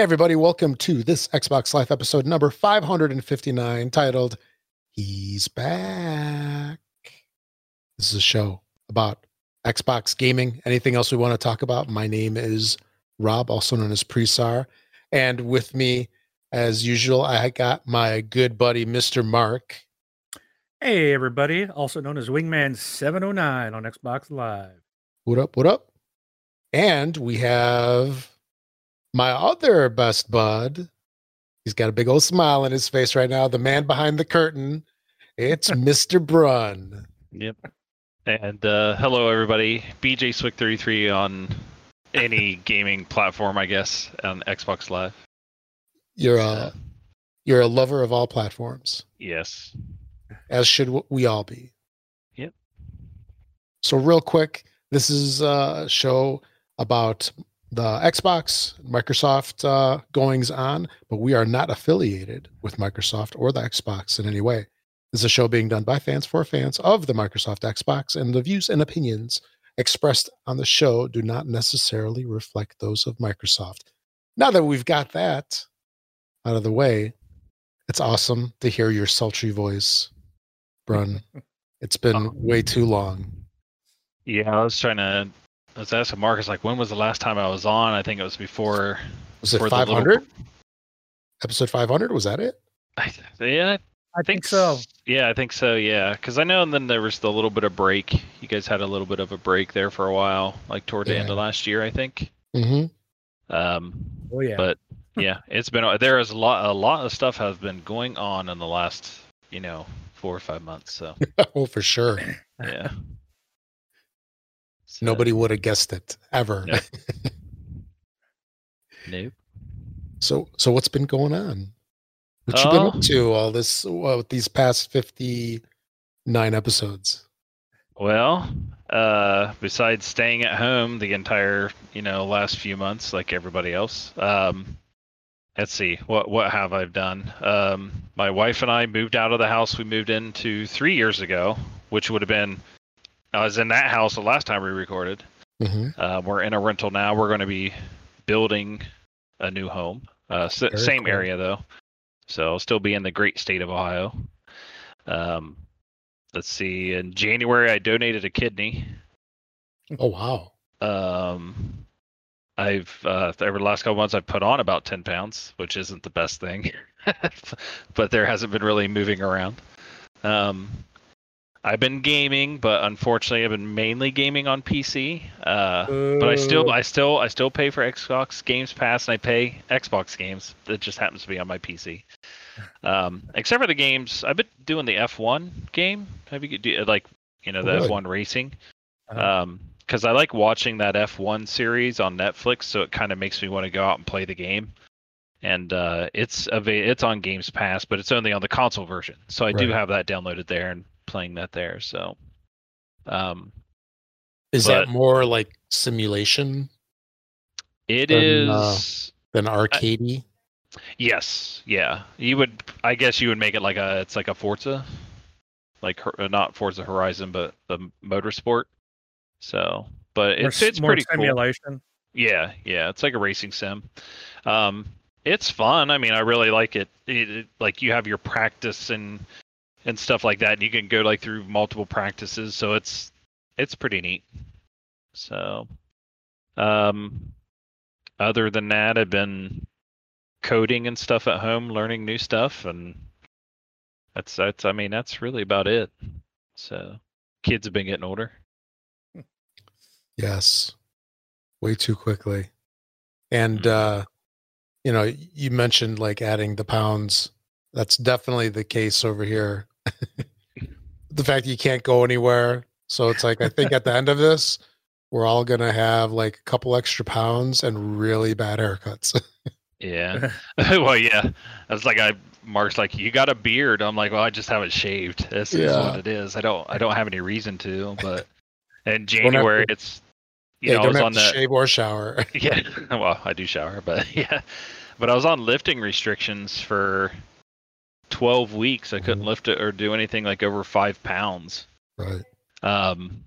Hey, everybody, welcome to this Xbox Live episode number 559 titled He's Back. This is a show about Xbox gaming, anything else we want to talk about. My name is Rob, also known as Presar. And with me, as usual, I got my good buddy, Mr. Mark. Hey, everybody, also known as Wingman 709 on Xbox Live. What up? What up? And we have my other best bud. He's got a big old smile on his face right now. The man behind the curtain. It's Mr. Brun. Yep. And uh, hello, everybody. BJ Swick 33 on any gaming platform, I guess, on Xbox Live. You're a you're a lover of all platforms, Yes. as should we all be. Yep. So, real quick, this is a show about the Xbox, Microsoft uh, goings on, but we are not affiliated with Microsoft or the Xbox in any way. This is a show being done by fans for fans of the Microsoft Xbox, and the views and opinions expressed on the show do not necessarily reflect those of Microsoft. Now that we've got that out of the way, it's awesome to hear your sultry voice, Brun. It's been way too long. Yeah, I was trying to. I was asking Marcus, like, when was the last time I was on? I think it was before. Was it For the little- 500? Episode 500? Was that it? I, yeah, I think so. Yeah, I think so. Yeah, because I know, and then there was the little bit of break. You guys had a little bit of a break there for a while, like toward the end of last year, I think. Mm-hmm. Um, Oh, yeah. but yeah, it's been there is a lot a lot of stuff has been going on in the last you know four or five months. So oh, for sure. yeah, So, Nobody would have guessed it ever. Nope. Nope. so, so what's been going on? What you been Oh. up to all this well, these past 59 episodes? Well, uh, besides staying at home the entire you know last few months, like everybody else, um, let's see what what have I done. Um, my wife and I moved out of the house we moved into three years ago, which would have been I was in that house the last time we recorded. hmm Uh, we're in a rental now. We're going to be building a new home. Uh, s- same cool. area though, so I'll still be in the great state of Ohio. Um, let's see. In January, I donated a kidney. Oh, wow. Um, I've uh, over the last couple months I've put on about ten pounds, which isn't the best thing, but there hasn't been really moving around. Um, I've been gaming, but unfortunately, I've been mainly gaming on PC. Uh, but I still, I still, I still pay for Xbox Games Pass, and I pay Xbox games. That just happens to be on my PC. Um, except for the games, I've been doing the F1 game. Have you do, like, you know, the Really? F1 racing? Uh-huh. Um, because I like watching that F1 series on Netflix, so it kind of makes me want to go out and play the game. And uh, it's ava- it's on Games Pass, but it's only on the console version. So I do have that downloaded there and playing that there. So, um, Is that more like simulation it Then, is. uh, than arcadey? Yes, yeah. You would, I guess, you would make it like a, it's like a Forza, like uh, not Forza Horizon, but the Motorsport. So, but More it's it's more pretty cool. simulation. Yeah, yeah, it's like a racing sim. Um, it's fun. I mean, I really like it. It, it. Like you have your practice and and stuff like that, and you can go like through multiple practices. So it's it's pretty neat. So, um, other than that, I've been coding and stuff at home, learning new stuff, and that's that's. I mean, that's really about it. So, kids have been getting older. Yes. Way too quickly. And Mhm. uh you know, you mentioned like adding the pounds. That's definitely the case over here. the fact that you can't go anywhere. So it's like I think at the end of this, we're all gonna have like a couple extra pounds and really bad haircuts. Yeah. well, yeah. I was like, I Mark's like, you got a beard. I'm like, well, I just haven't shaved. This is Yeah. what it is. I don't, I don't have any reason to. But in January, to- it's, you yeah, know, I you was don't on have to the, shave or shower. yeah. Well, I do shower, but yeah. But I was on lifting restrictions for 12 weeks. I couldn't Mhm. lift it or do anything like over five pounds. right. Um,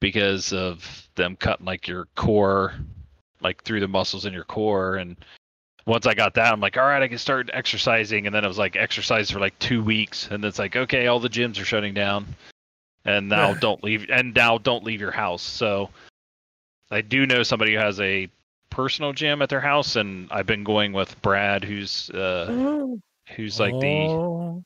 because of them cutting like your core, like through the muscles in your core, and once I got that, I'm like, all right, I can start exercising. And then it was like exercise for like two weeks, and it's like, okay, all the gyms are shutting down, and now don't leave, and now don't leave your house. So I do know somebody who has a personal gym at their house, and I've been going with Brad, who's uh, who's like the oh,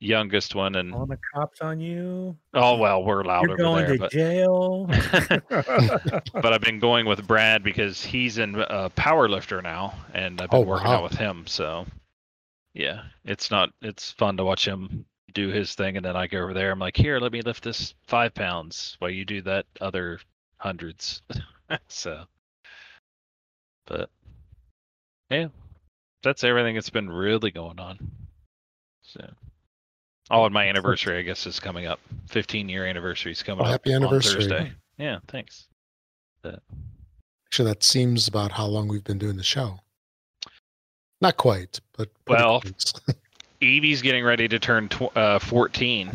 youngest one, and all the cops on you. oh well, we're loud You're over going there, to but jail. but I've been going with Brad because he's in uh, power lifter now, and I've been Oh, working wow. out with him. So, yeah, it's not it's fun to watch him do his thing, and then I go over there. I'm like, here, let me lift this five pounds while you do that other hundreds. so, but yeah, that's everything that's been really going on. So. Oh, and my anniversary, I guess, is coming up. 15 year anniversary is coming Oh, up. happy on anniversary. Thursday. Yeah, thanks. Actually, that seems about how long we've been doing the show. Not quite, but Well. Evie's getting ready to turn tw- uh, 14.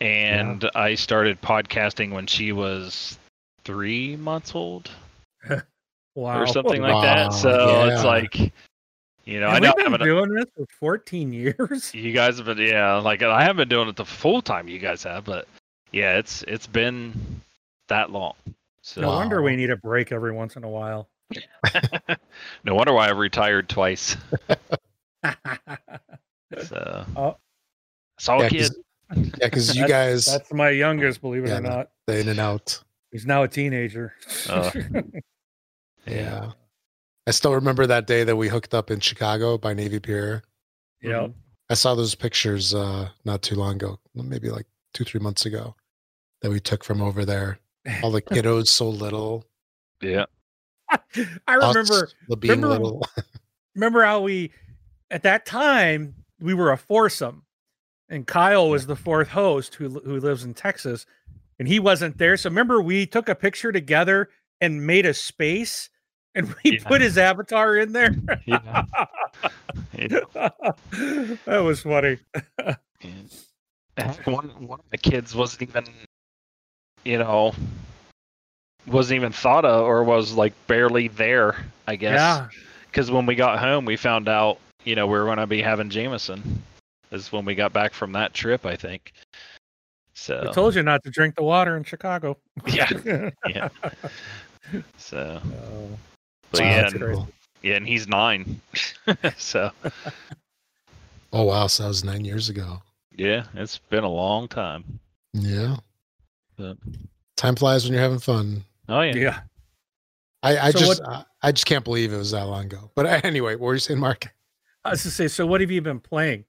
And I started podcasting when she was three months old wow. or something like Wow, that. So it's like, you know, Have I know I been haven't, doing this for 14 years? you guys have been, yeah, like I haven't been doing it the full time you guys have, but yeah, it's it's been that long. So No wonder Wow. we need a break every once in a while. no wonder why I've retired twice. So Oh. it's all yeah, kid. because yeah, 'cause you guys That's my youngest, believe it Yeah, or not. in and out. He's now a teenager. Oh. Yeah. I still remember that day that we hooked up in Chicago by Navy Pier. Yep. I saw those pictures uh not too long ago, maybe like two, three months ago, that we took from over there. All the kiddos so little. Yeah. I remember us being remember- little. remember how we at that time we were a foursome and Kyle was the fourth host who who lives in Texas and he wasn't there so remember we took a picture together and made a space and we Yeah. put his avatar in there? Yeah. Yeah. that was funny. One one of the kids wasn't even you know wasn't even thought of or was like barely there i guess. Yeah. Because when we got home we found out you know we were going to be having jameson is when we got back from that trip i think. So I told you not to drink the water in Chicago. Yeah. Yeah. So Oh, but Wow, yeah and, yeah and he's nine so Oh wow, so that was nine years ago. yeah it's been a long time Yeah. But- Time flies when you're having fun. oh yeah yeah I, I So just I, I just can't believe it was that long ago. But anyway, what were you saying, Mark? I was to say so what have you been playing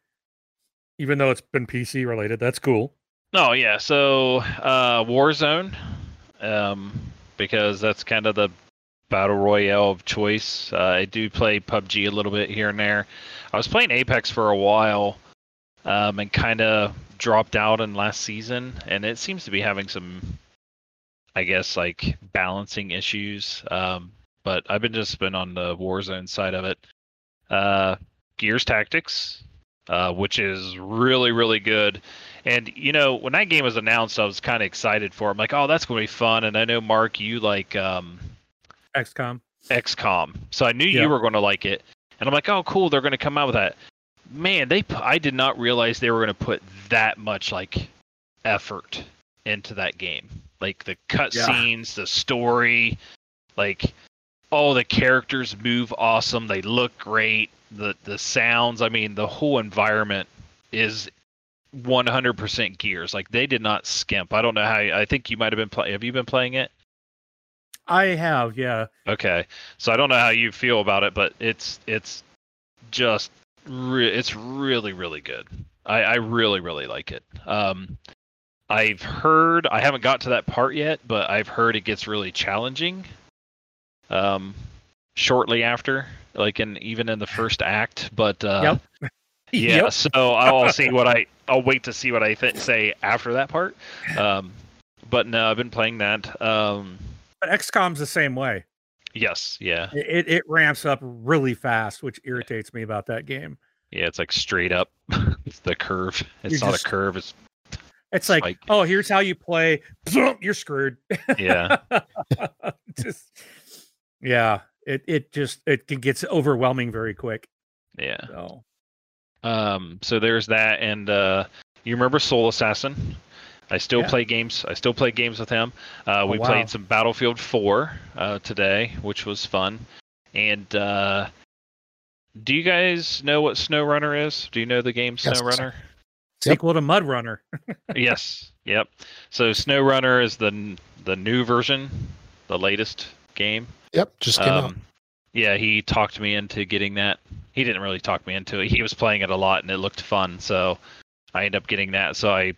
even though it's been PC related that's cool Oh yeah, so uh, Warzone, um, because that's kind of the battle royale of choice. Uh, I do play PUBG a little bit here and there. I was playing Apex for a while, um, and kind of dropped out in last season, and it seems to be having some, I guess, like balancing issues. Um, but I've been just been on the Warzone side of it. Uh, Gears Tactics, uh, which is really really good. And you know, when that game was announced, I was kind of excited for. it. I'm like, oh, that's gonna be fun. And I know Mark, you like um, XCOM XCOM, so I knew Yeah. you were gonna like it. And I'm like, oh, cool, they're gonna come out with that. Man, they I did not realize they were gonna put that much like effort into that game. Like the cutscenes, the story, like oh, the characters move awesome. They look great. The the sounds. I mean, the whole environment is 100% Gears. Like they did not skimp. I don't know how. I think you might have been playing. Have you been playing it? I have yeah Okay, so I don't know how you feel about it, but it's it's just re- it's really really good. I, I really really like it. Um, I've heard I haven't got to that part yet, but I've heard it gets really challenging. Um, shortly after, like in even in the first act, but uh, Yep. yeah. Yep. So I'll see what I I'll wait to see what I th- say after that part. Um, but no, I've been playing that. Um, But XCOM's the same way. yes, yeah. It, it ramps up really fast, which irritates me about that game. Yeah, it's like straight up. it's the curve. It's You're not just- a curve. It's It's like, Spike. oh, here's how you play. You're screwed. yeah, Just, yeah, it it just it gets overwhelming very quick. Yeah. So Um, so there's that, and uh, you remember Soul Assassin? I still Yeah. play games. I still play games with him. Uh, we Oh, wow. played some Battlefield 4 uh, today, which was fun. And uh, do you guys know what SnowRunner is? Do you know the game Yes. SnowRunner? Yep. sequel to Mud Runner. yes. Yep. So SnowRunner is the the new version, the latest game. Yep, just came out. Um, yeah, he talked me into getting that. He didn't really talk me into it. He was playing it a lot and it looked fun, so I ended up getting that. So I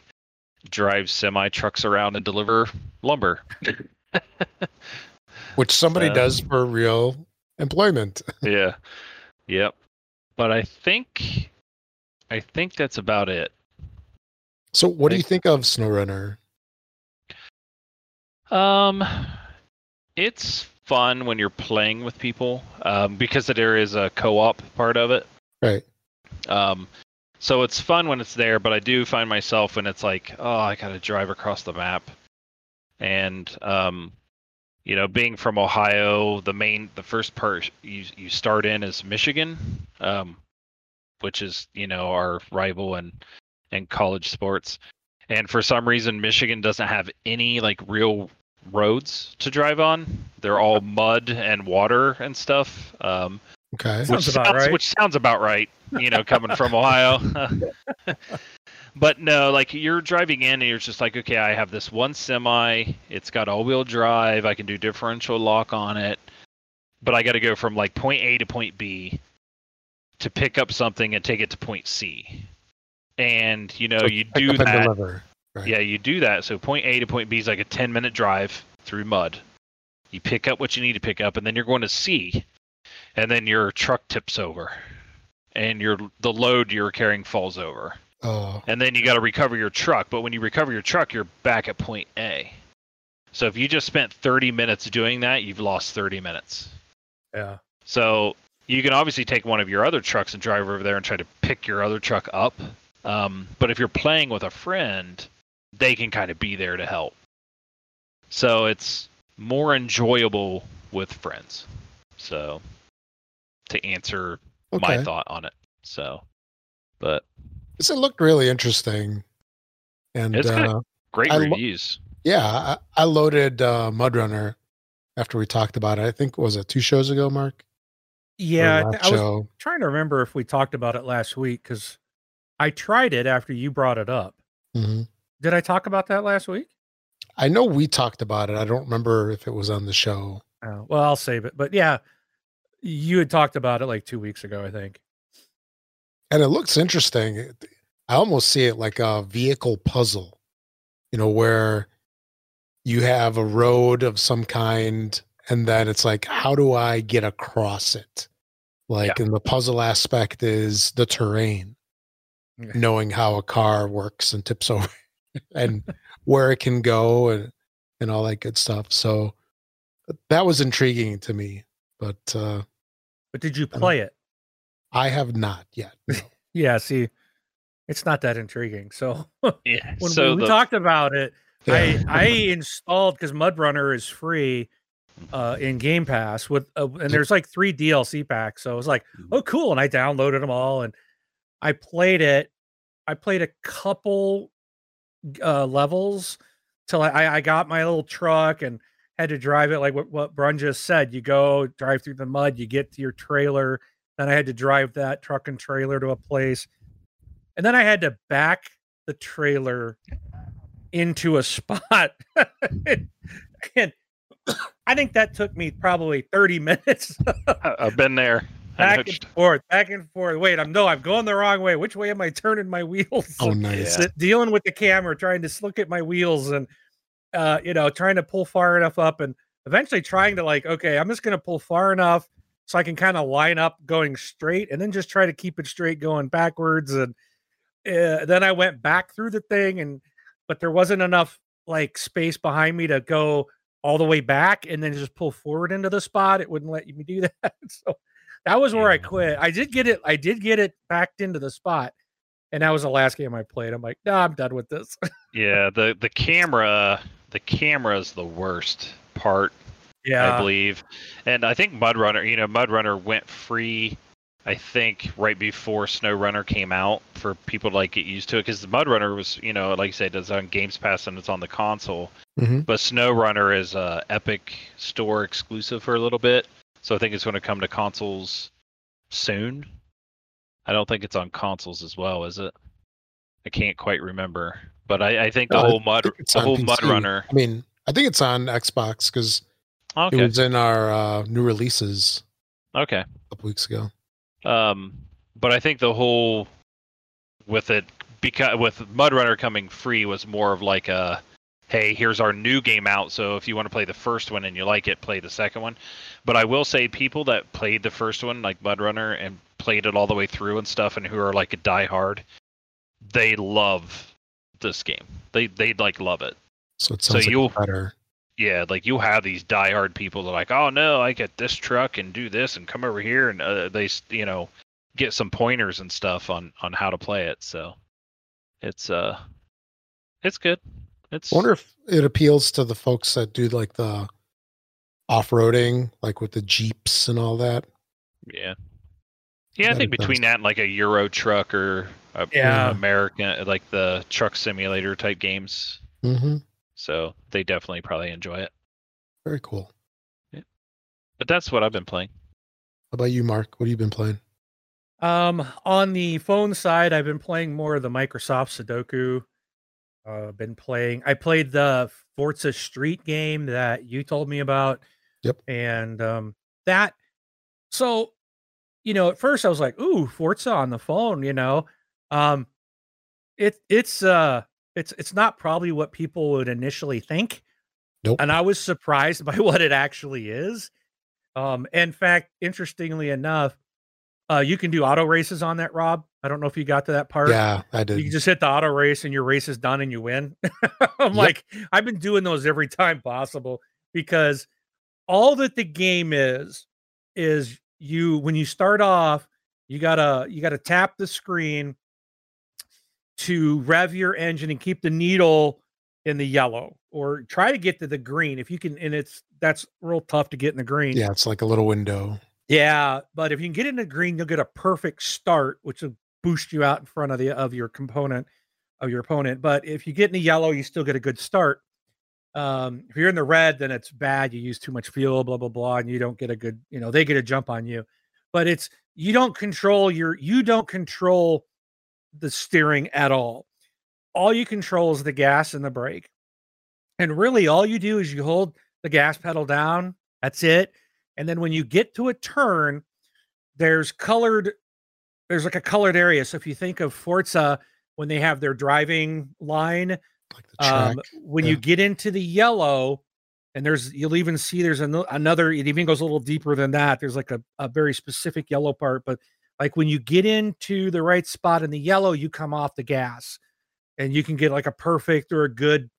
drive semi trucks around and deliver lumber. Which somebody uh, does for real employment. yeah. Yep. But I think I think that's about it. So, what do you Think- think of SnowRunner? Um, it's fun when you're playing with people um, because there is a co-op part of it. Right. Um, so it's fun when it's there, but I do find myself when it's like, oh, I got to drive across the map, and um, you know, being from Ohio, the main, the first part you you start in is Michigan, um, which is you know our rival in in college sports, and for some reason Michigan doesn't have any like real roads to drive on. They're all mud and water and stuff. Um, Okay. Sounds which about sounds, right. which sounds about right, you know, coming from Ohio. but no, like you're driving in and you're just like, okay, I have this one semi. It's got all-wheel drive. I can do differential lock on it, but I got to go from like point A to point B to pick up something and take it to point C. And you know, So you do up that. deliver. Right. Yeah, you do that. So point A to point B is like a 10 minute drive through mud. You pick up what you need to pick up, and then you're going to C, and then your truck tips over, and your the load you're carrying falls over, Oh, and then you got to recover your truck. But when you recover your truck, you're back at point A. So if you just spent 30 minutes doing that, you've lost 30 minutes. Yeah. So you can obviously take one of your other trucks and drive over there and try to pick your other truck up. Um, but if you're playing with a friend, they can kind of be there to help. So it's more enjoyable with friends. So to answer okay. my thought on it. So, but This it looked really interesting, and It's uh, great I lo- reviews. yeah, I, I loaded uh, Mudrunner after we talked about it. I think was it two shows ago, Mark? Yeah, I, last th- I was trying to remember if we talked about it last week because I tried it after you brought it up. Mhm. Did I talk about that last week? I know we talked about it. I don't remember if it was on the show. Oh, well, I'll save it. But yeah, you had talked about it like two weeks ago, I think. and it looks interesting. I almost see it like a vehicle puzzle, you know, where you have a road of some kind, and then it's like, how do I get across it? Like, and the puzzle aspect is the terrain, Yeah. knowing how a car works and tips over, and where it can go, and and all that good stuff. So that was intriguing to me, but uh, But did you don't- play it? I have not yet. no. Yeah, see, it's not that intriguing. So Yeah. when so we, we the, talked about it, Yeah. I I installed because Mudrunner is free uh, in Game Pass with uh, and there's like three DLC packs. So I was like, oh cool, and I downloaded them all and I played it. I played a couple uh, levels till I, I I got my little truck and had to drive it like what what Brun just said. You go drive through the mud, you get to your trailer. Then I had to drive that truck and trailer to a place, and then I had to back the trailer into a spot. and I think that took me probably 30 minutes I- I've been there. Back and forth, back and forth. Wait, I'm no, I'm going the wrong way. Which way am I turning my wheels? Oh, nice. Yeah. Dealing with the camera, trying to s- look at my wheels and uh, you know, trying to pull far enough up and eventually trying to like, okay, I'm just gonna pull far enough so I can kind of line up going straight and then just try to keep it straight going backwards. And uh, then I went back through the thing and but there wasn't enough like space behind me to go all the way back and then just pull forward into the spot. It wouldn't let me do that. so that was where I quit. I did get it, I did get it backed into the spot. And that was the last game I played. I'm like, no, I'm done with this. Yeah, the the camera the camera is the worst part Yeah. I believe. And I think Mud Runner, you know, Mud Runner went free. I think right before SnowRunner came out for people to like get used to it because the Mud Runner was, you know, like I said, it's on Games Pass and it's on the console. Mhm. But SnowRunner is a Epic Store exclusive for a little bit, so I think it's going to come to consoles soon. I don't think it's on consoles as well, is it? I can't quite remember, but I, I think the No, whole Mud, the whole Mud Runner. I mean, I think it's on Xbox because it was in our uh, new releases okay. a couple weeks ago. Um, but I think the whole with it because with Mud Runner coming free was more of like a hey, here's our new game out. So if you want to play the first one and you like it, play the second one. But I will say people that played the first one, like Mud Runner, and played it all the way through and stuff, and who are like a diehard, they love this game. They they like love it. So it So sounds like you'll- better. Yeah, like you'll have these diehard people that are like, oh no, I get this truck and do this and come over here, and uh, they you know get some pointers and stuff on on how to play it. So it's uh it's good. It's I wonder if it appeals to the folks that do like the off-roading, like with the jeeps and all that. yeah yeah. I think between that and like a Euro truck or a Yeah. American like the truck simulator type games. hmm So they definitely probably enjoy it. Very cool. Yeah. But that's what I've been playing. How about you, Mark? What have you been playing? Um, on the phone side, I've been playing more of the Microsoft Sudoku. Uh, been playing. I played the Forza Street game that you told me about. Yep. And um, that. So, you know, at first I was like, "Ooh, Forza on the phone," you know. Um, it it's uh it's it's not probably what people would initially think. Nope. And I was surprised by what it actually is. Um, in fact, interestingly enough, uh, you can do auto races on that, Rob. I don't know if you got to that part. Yeah, I You did. can just hit the auto race and your race is done and you win. I'm Yep. like, I've been doing those every time possible because all that the game is is you when you start off, you gotta you gotta tap the screen to rev your engine and keep the needle in the yellow or try to get to the green if you can and it's that's real tough to get in the green Yeah, it's like a little window. yeah, but if you can get in the green, you'll get a perfect start, which will boost you out in front of the of your component of your opponent. But if you get in the yellow, you still get a good start. Um, if you're in the red, then it's bad. You use too much fuel, blah blah blah, and you don't get a good. You know, they get a jump on you. But it's you don't control your you don't control the steering at all. All you control is the gas and the brake. And really, all you do is you hold the gas pedal down. That's it. And then when you get to a turn, there's colored, there's like a colored area. So if you think of Forza when they have their driving line, Like the track. um, when yeah. you get into the yellow, and there's you'll even see there's ano- another. It even goes a little deeper than that. There's like a, a very specific yellow part, but like when you get into the right spot in the yellow, you come off the gas, and you can get like a perfect or a good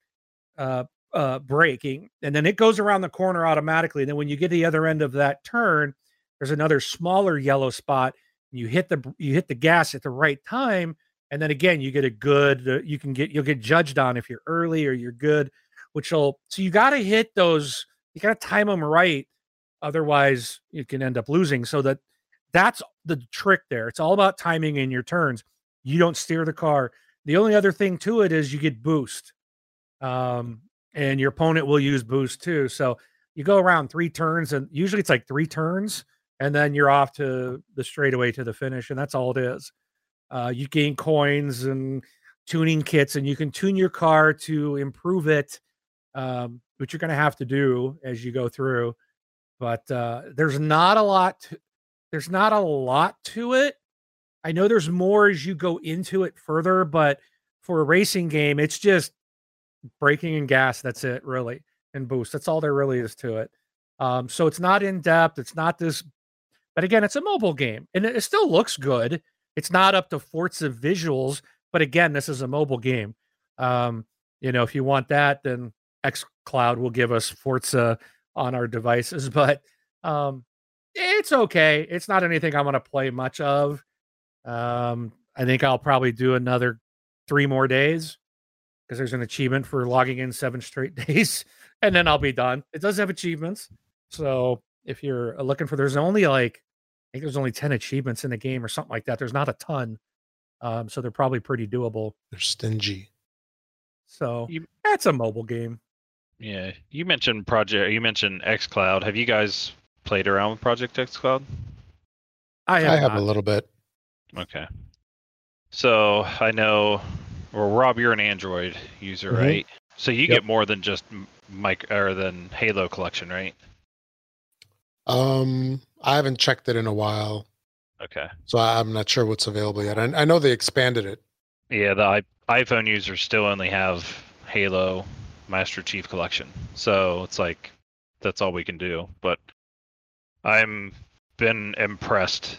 uh, uh, braking, and then it goes around the corner automatically. And then when you get to the other end of that turn, there's another smaller yellow spot. You hit the you hit the gas at the right time, and then again you get a good. Uh, you can get you'll get judged on if you're early or you're good, which will so you got to hit those. You got to time them right, otherwise you can end up losing. So that that's the trick there. It's all about timing in your turns. You don't steer the car. The only other thing to it is you get boost. Um, and your opponent will use boost too. So you go around three turns, and usually it's like three turns, and then you're off to the straightaway to the finish, and that's all it is. Uh, you gain coins and tuning kits, and you can tune your car to improve it, um, which you're going to have to do as you go through. But uh, there's not a lot. There's not a lot to it. I know there's more as you go into it further, but for a racing game, it's just braking and gas. That's it, really, and boost. That's all there really is to it. Um, so it's not in depth. It's not this, but again, it's a mobile game, and it, it still looks good. It's not up to Forza visuals, but again, this is a mobile game. Um, you know, if you want that, then X Cloud will give us Forza on our devices, but um, it's okay. It's not anything I'm going to play much of. Um, I think I'll probably do another three more days because there's an achievement for logging in seven straight days, and then I'll be done. It does have achievements, So if you're uh, looking for, there's only like I think there's only ten achievements in the game or something like that. There's not a ton, um, so they're probably pretty doable. They're stingy. So You- that's a mobile game. Yeah, you mentioned project. You mentioned XCloud. Have you guys played around with Project XCloud? I have, I have a little bit. Okay. So I know, well, Rob, you're an Android user, Mhm. right? So you Yep. get more than just m- mic or than Halo collection, right? Um, I haven't checked it in a while, Okay. so I'm not sure what's available yet. I, I know they expanded it. Yeah, the I- iPhone users still only have Halo Master Chief Collection, so it's like that's all we can do. But I'm been impressed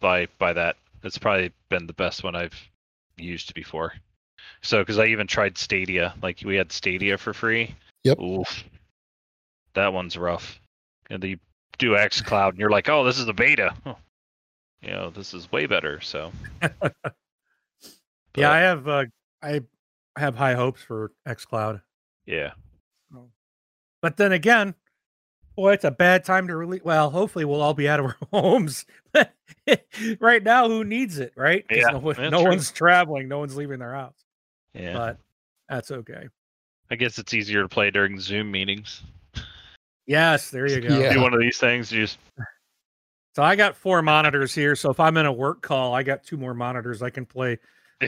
by by that. It's probably been the best one I've used before. So, because I even tried Stadia, like we had Stadia for free. Yep. Oof, that one's rough. And then you do X Cloud, and you're like, oh, this is the beta. Huh. You know, this is way better. So. yeah, I have. Uh, I have high hopes for X Cloud. Yeah. but then again, boy, it's a bad time to release. Well, hopefully, we'll all be out of our homes. right now, who needs it, right? Yeah, no, one- no one's traveling, no one's leaving their house. Yeah. But that's okay. I guess it's easier to play during Zoom meetings. Yes, there you go. Yeah. Do one of these things, just So I got four monitors here. So if I'm in a work call, I got two more monitors I can play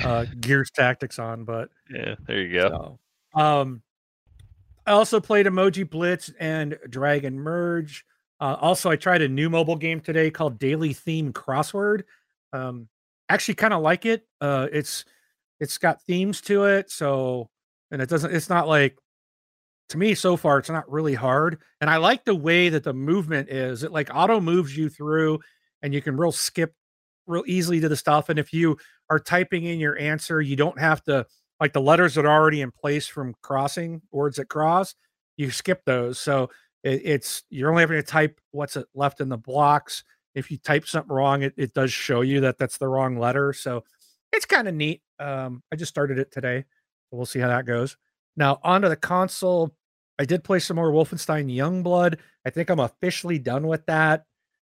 uh, Gears Tactics on. But yeah, there you go. so, um, I also played Emoji Blitz and Dragon Merge. Uh, also, I tried a new mobile game today called Daily Theme Crossword. Um, actually, kind of like it. Uh, it's it's got themes to it, so and it doesn't. It's not like to me so far. It's not really hard, and I like the way that the movement is. It like auto moves you through, and you can real skip real easily to the stuff. And if you are typing in your answer, you don't have to like the letters that are already in place from crossing words that cross. You skip those, so it, it's you're only having to type what's left in the blocks. If you type something wrong, it, it does show you that that's the wrong letter. So it's kind of neat. Um, I just started it today. We'll see how that goes. Now onto the console. I did play some more Wolfenstein Youngblood. I think I'm officially done with that.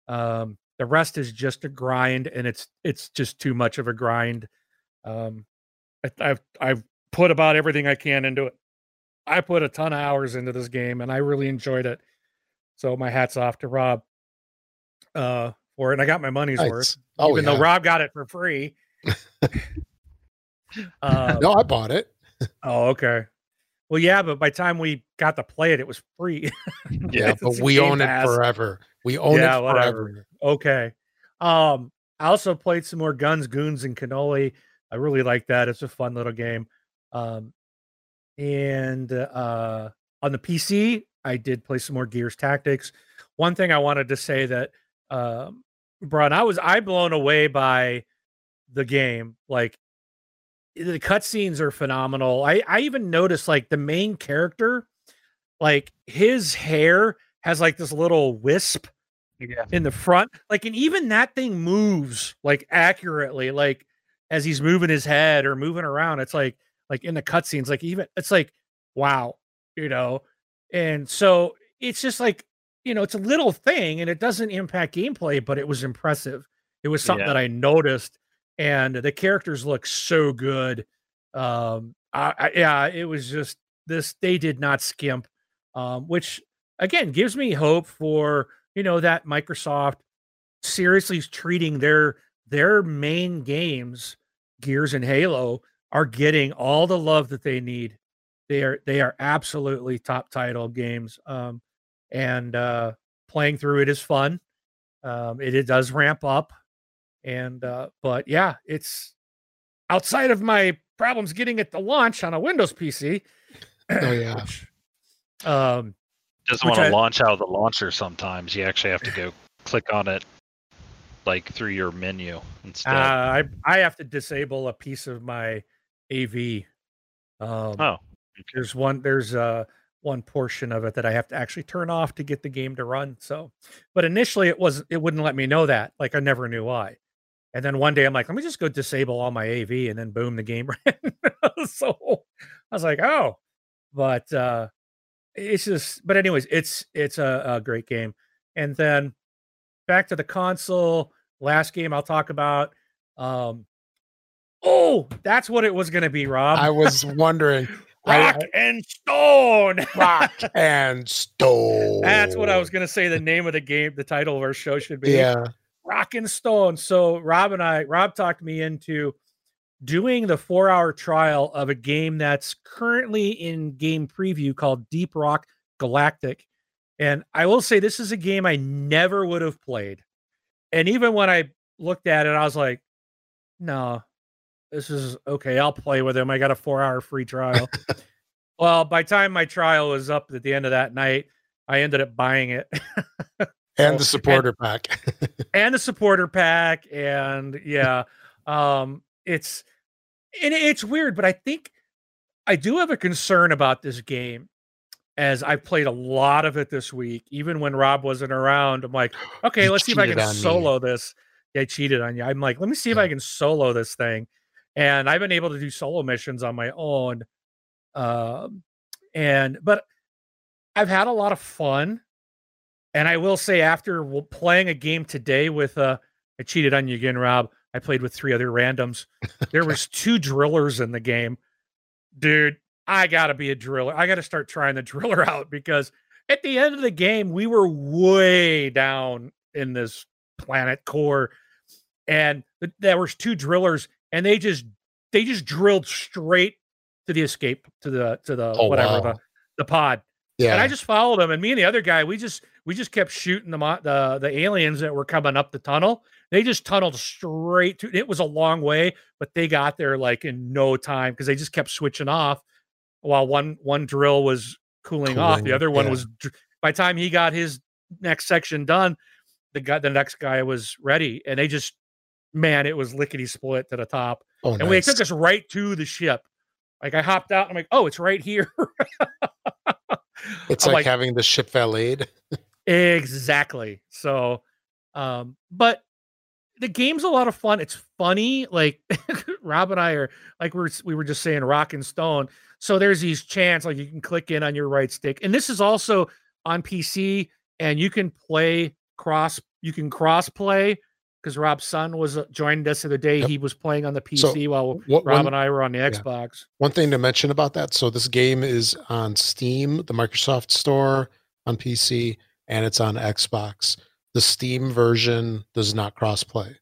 Um, the rest is just a grind, and it's it's just too much of a grind. Um, I, I've I've put about everything I can into it. I put a ton of hours into this game, and I really enjoyed it. So my hats off to Rob uh, for it. And I got my money's worth, Oh, even yeah. though Rob got it for free. uh, no, I bought it. Oh, okay. Well, yeah, but by the time we got to play it, it was free. Yeah, but we own it forever. We own Yeah, it whatever. forever. Okay. Um, I also played some more Guns, Goons, and Cannoli. I really like that. It's a fun little game. Um, and uh, on the PC, I did play some more Gears Tactics. One thing I wanted to say that, um, Brian, I was I blown away by the game. Like the cutscenes are phenomenal. I I even noticed like the main character, like his hair has like this little wisp Yeah. in the front. Like, and even that thing moves like accurately, like as he's moving his head or moving around. It's like, like in the cutscenes, like even it's like, wow, you know. And so it's just like, you know, it's a little thing and it doesn't impact gameplay, but it was impressive. It was something Yeah. that I noticed, and the characters look so good. Um, I, I, yeah, it was just this. They did not skimp, um, which again gives me hope for you know that Microsoft seriously is treating their their main games, Gears and Halo, are getting all the love that they need. They are they are absolutely top title games. Um, and uh, playing through it is fun. Um, it, it does ramp up, and uh, but yeah, it's outside of my problems getting it to launch on a Windows PC. Oh, yeah. which, um, Doesn't Which want I- to launch out of the launcher sometimes. You actually have to go click on it like through your menu instead. Uh, I I have to disable a piece of my AV. Um, oh. there's one there's uh one portion of it that I have to actually turn off to get the game to run. So, but initially it was it wouldn't let me know that. Like I never knew why. And then one day I'm like, let me just go disable all my AV, and then boom, the game ran. so I was like, oh, but uh, it's just but anyways it's it's a, a, great game and then back to the console last game i'll talk about um oh that's what it was going to be rob. I was wondering. Rock I, and stone. Rock and stone that's what i was going to say the name of the game the title of our show should be. Yeah. Rock and stone. So rob and i rob talked me into doing the four hour trial of a game that's currently in game preview called Deep Rock Galactic. And I will say, this is a game I never would have played. And even when I looked at it, I was like, no, this is okay. I'll play with him. I got a four hour free trial. well, by time my trial was up at the end of that night, I ended up buying it. and the supporter and, pack. and the supporter pack. And yeah. Um, it's and it's weird, but I think I do have a concern about this game as I've played a lot of it this week. Even when Rob wasn't around, I'm like, okay, you let's see if I can solo me. this. Yeah, I cheated on you. I'm like, let me see if I can solo this thing. And I've been able to do solo missions on my own. Um, and but I've had a lot of fun. And I will say, after playing a game today with uh, I cheated on you again, Rob. I played with three other randoms. There was two drillers in the game. Dude, I got to be a driller. I got to start trying the driller out because at the end of the game, we were way down in this planet core and th- there was two drillers and they just they just drilled straight to the escape to the to the oh, whatever wow. the the pod. Yeah. And I just followed them and me and the other guy, we just we just kept shooting the the the aliens that were coming up the tunnel they just tunneled straight to it was a long way, but they got there like in no time because they just kept switching off while one one drill was cooling, cooling off. The other one yeah. was by the time he got his next section done, the guy the next guy was ready. And they just man, it was lickety split to the top. Oh, and nice. we took us right to the ship. Like I hopped out, I'm like, oh, it's right here. it's like, like, having the ship valeted. exactly. So um, but the game's a lot of fun. It's funny. Like Rob and I are like we are we were just saying rock and stone. So there's these chants like you can click in on your right stick. And this is also on PC and you can play cross you can cross play because Rob's son was uh, joined us the other day. Yep. He was playing on the PC so while what, Rob one, and I were on the yeah. Xbox. One thing to mention about that. So this game is on Steam, the Microsoft Store on PC, and it's on Xbox the Steam version does not crossplay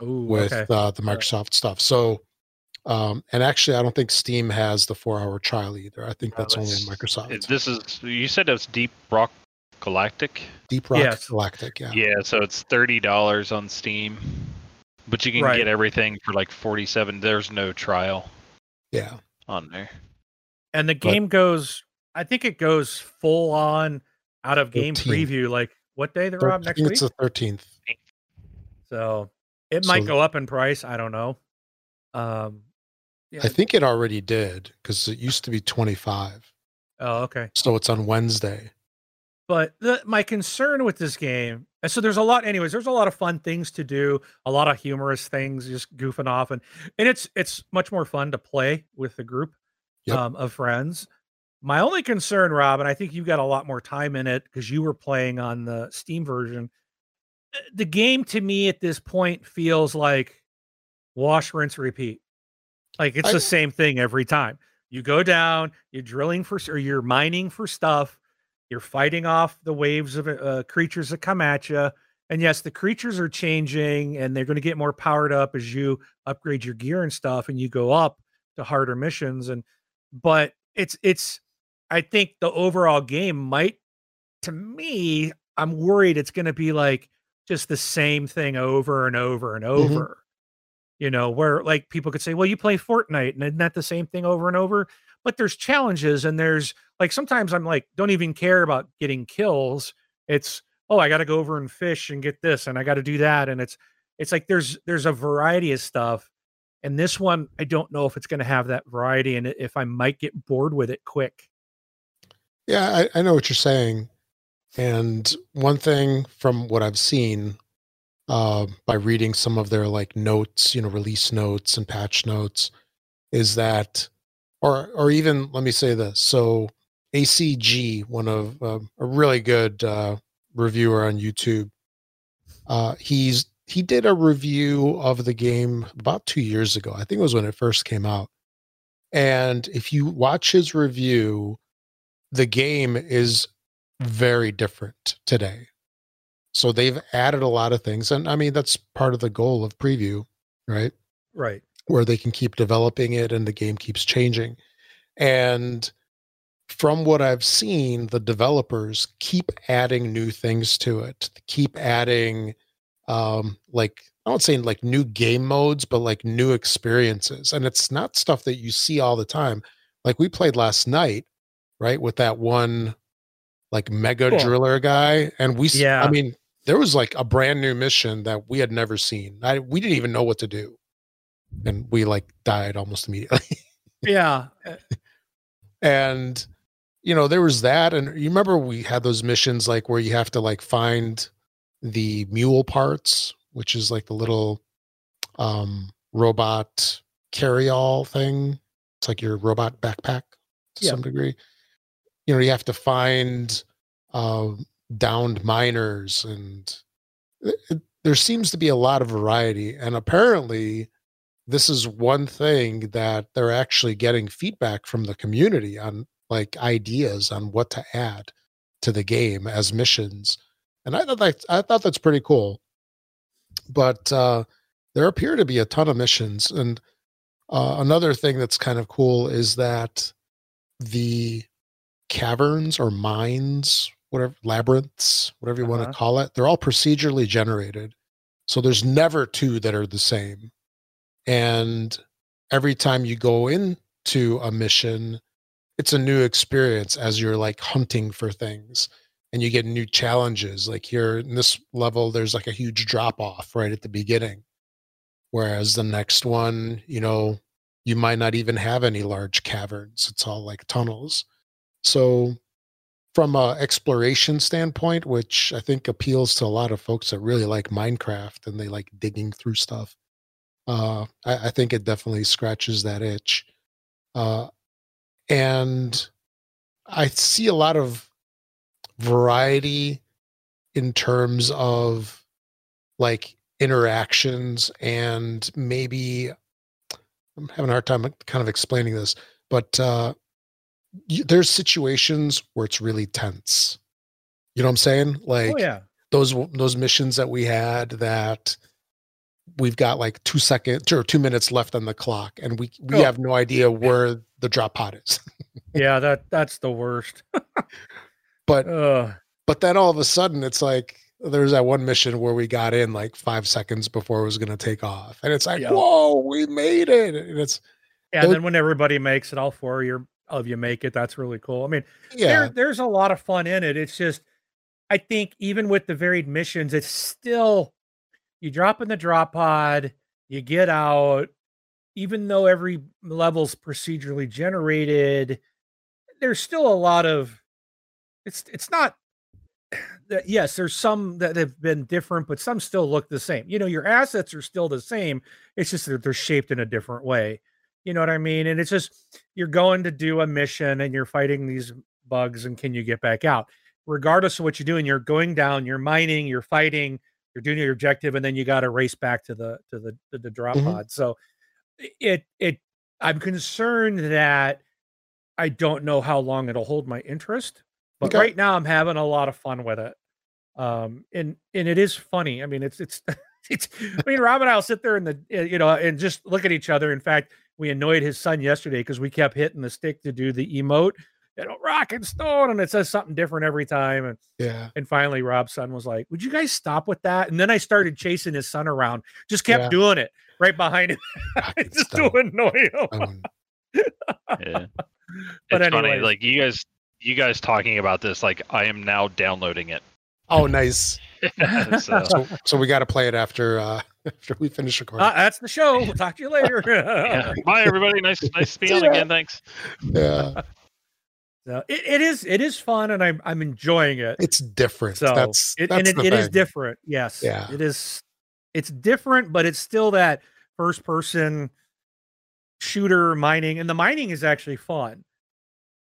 with okay. uh, the Microsoft stuff. So, um, and actually, I don't think Steam has the four-hour trial either. I think that's only in Microsoft. This is you said it's Deep Rock Galactic. Deep Rock yes. Galactic, yeah. Yeah, so it's thirty dollars on Steam, but you can right. get everything for like forty-seven. There's no trial. Yeah, on there. And the game but, goes. I think it goes full on out of game 13. preview, like what day they're up next week? It's the thirteenth. So it might so, go up in price. I don't know. Um, yeah. I think it already did because it used to be twenty five. Oh, okay. So it's on Wednesday. But the, my concern with this game, and so there's a lot. Anyways, there's a lot of fun things to do, a lot of humorous things, just goofing off, and and it's it's much more fun to play with a group yep. um, of friends. My only concern, Rob, and I think you've got a lot more time in it because you were playing on the Steam version. Eh, the game to me at this point feels like wash, rinse, repeat. Like it's I, the same thing every time. You go down, you're drilling for, or you're mining for stuff. You're fighting off the waves of uh, creatures that come at you. And yes, the creatures are changing and they're going to get more powered up as you upgrade your gear and stuff and you go up to harder missions. And, but it's, it's, I think the overall game might, to me, I'm worried it's going to be like just the same thing over and over and mm-hmm. over. Mm-hmm. You know, where like people could say, well, you play Fortnite and isn't that the same thing over and over? But there's challenges and there's like sometimes I'm like, don't even care about getting kills. It's, oh, I got to go over and fish and get this and I got to do that. And it's, it's like there's there's a variety of stuff and this one i don't know if it's going to have that variety and if i might get bored with it quick yeah, I, I know what you're saying. And one thing from what I've seen uh, by reading some of their like notes, you know, release notes and patch notes, is that, or or even let me say this. So ACG, one of uh, a really good uh, reviewer on YouTube. Uh, he's he did a review of the game about two years ago. I think it was when it first came out. And if you watch his review, the game is very different today. So they've added a lot of things. And I mean, that's part of the goal of preview, right? Right. Where they can keep developing it and the game keeps changing. And from what I've seen, the developers keep adding new things to it, keep adding um like I don't say like new game modes, but like new experiences. And it's not stuff that you see all the time. Like we played last night, right? With that one like mega cool. driller guy. And we yeah, I mean, there was like a brand new mission that we had never seen. I we didn't even know what to do. And we like died almost immediately. yeah. and you know, there was that. And you remember we had those missions like where you have to like find the mule parts, which is like the little um robot carry-all thing. It's like your robot backpack to yeah. some degree. You know, you have to find uh, downed miners and it, there seems to be a lot of variety. And apparently this is one thing that they're actually getting feedback from the community on like ideas on what to add to the game as missions. And i thought that i thought that's pretty cool. But uh there appear to be a ton of missions. And uh, another thing that's kind of cool is that the caverns or mines whatever labyrinths, whatever you uh-huh. want to call it, they're all procedurally generated. So there's never two that are the same. And every time you go into a mission, it's a new experience as you're like hunting for things and you get new challenges. Like here in this level, there's like a huge drop off right at the beginning. Whereas the next one, you know, you might not even have any large caverns. It's all like tunnels. So from a exploration standpoint, which I think appeals to a lot of folks that really like Minecraft and they like digging through stuff. Uh, I, I think it definitely scratches that itch. Uh, and I see a lot of variety in terms of like interactions and maybe I'm having a hard time kind of explaining this, but uh, you, there's situations where it's really tense. You know what I'm saying? Oh, like oh, yeah. those those missions that we had that we've got like two seconds or two minutes left on the clock and we we oh. have no idea where the drop pod is. yeah, that that's the worst. but uh. but then all of a sudden it's like there's that one mission where we got in like five seconds before it was going to take off and it's like yeah. whoa we made it and it's yeah and then when everybody makes it all four you're of you make it. That's really cool. I mean, yeah, there, there's a lot of fun in it. It's just, I think even with the varied missions, it's still you drop in the drop pod, you get out, even though every level's procedurally generated, there's still a lot of it's it's not yes, there's some that have been different, but some still look the same. You know, your assets are still the same. It's just that they're shaped in a different way. You know what I mean? And it's just you're going to do a mission and you're fighting these bugs and can you get back out? Regardless of what you're doing, you're going down, you're mining, you're fighting, you're doing your objective, and then you got to race back to the to the to the drop mm-hmm. pod. So it it I'm concerned that I don't know how long it'll hold my interest, but okay. right now I'm having a lot of fun with it. Um, and and it is funny. I mean, it's it's it's. I mean, Rob and I'll sit there in the you know and just look at each other. In fact, we annoyed his son yesterday because we kept hitting the stick to do the emote, you know, rock and stone, and it says something different every time. And yeah, and finally Rob's son was like, "Would you guys stop with that?" And then I started chasing his son around, just kept yeah. doing it right behind him, just to annoy him. Um, yeah. But it's funny, like you guys, you guys talking about this, like I am now downloading it. Oh, nice. so. so, so we got to play it after uh, after we finish recording. Uh, that's the show. We'll talk to you later. yeah. Bye, everybody. Nice, nice to be on again. Thanks. Yeah. So it, it is it is fun and I'm I'm enjoying it. It's different. So that's, it, that's and it, it is different. Yes. Yeah. It is it's different, but it's still that first person shooter mining. And the mining is actually fun.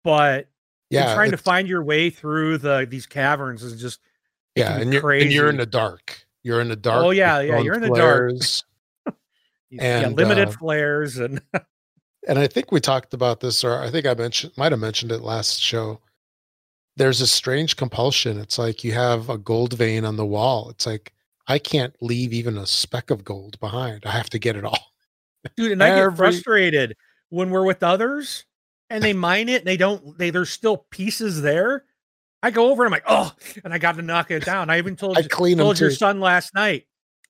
But Yeah, and trying to find your way through the these caverns is just yeah, and you're and you're in the dark. You're in the dark. Oh, yeah, yeah, you're in the dark. flares. yeah, limited uh, flares and and I think we talked about this, or I think I mentioned might have mentioned it last show. There's a strange compulsion. It's like you have a gold vein on the wall. It's like I can't leave even a speck of gold behind. I have to get it all. dude, and I get frustrated when we're with others and they mine it and they don't they there's still pieces there. I go over and I'm like, oh, and I got to knock it down. I even told I clean told your too. son last night.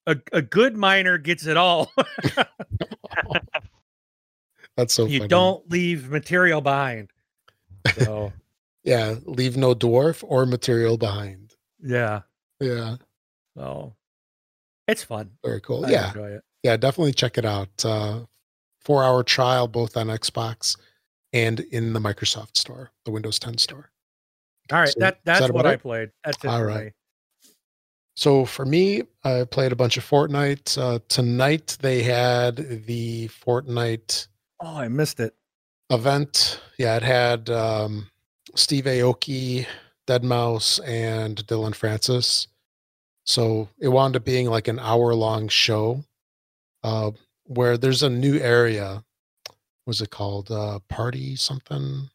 A, a good miner gets it all. That's so you funny. don't leave material behind. So Yeah, leave no dwarf or material behind. yeah. Yeah, So it's fun. very cool. I yeah, enjoy it. yeah, definitely check it out. Uh, four hour trial both on Xbox and in the Microsoft store, the Windows 10 store. All right, So, that that's that what about I played. That's it. All right. me. So for me, I played a bunch of Fortnite. Uh, tonight they had the Fortnite Oh, I missed it. event. Yeah, it had um, Steve Aoki, deadmau5, and Dillon Francis. So it wound up being like an hour long show uh, where there's a new area. Was it called? Uh, Party something?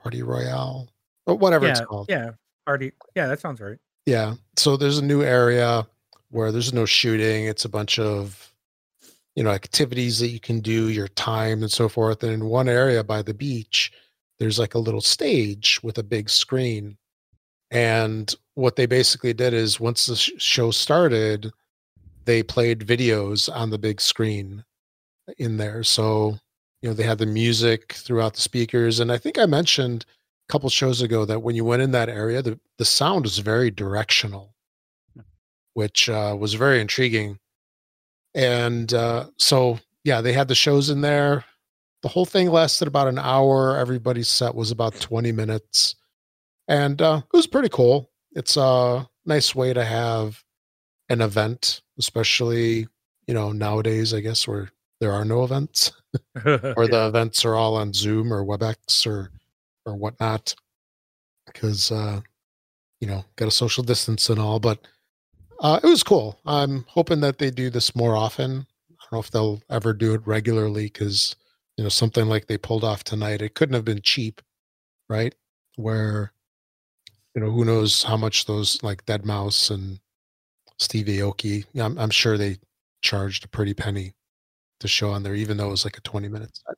Party Royale? Or whatever yeah, it's called. yeah. Party. Yeah, that sounds right. Yeah. So there's a new area where there's no shooting. It's a bunch of, you know, activities that you can do, your time and so forth. And in one area by the beach, there's like a little stage with a big screen. And what they basically did is once the sh- show started, they played videos on the big screen in there. So, you know, they had the music throughout the speakers. And I think I mentioned couple shows ago that when you went in that area, the, the sound was very directional, which uh, was very intriguing. And uh, so, yeah, they had the shows in there. The whole thing lasted about an hour. Everybody's set was about 20 minutes. And uh, it was pretty cool. It's a nice way to have an event, especially, you know, nowadays, I guess, where there are no events or the events are all on Zoom or WebEx or or whatnot, because uh, you know got a social distance and all. But uh, it was cool. I'm hoping that they do this more often. I don't know if they'll ever do it regularly because you know something like they pulled off tonight. It couldn't have been cheap, right? Where you know who knows how much those like deadmau5 and Steve Aoki. Yeah, I'm, I'm sure they charged a pretty penny to show on there, even though it was like a 20 minute set.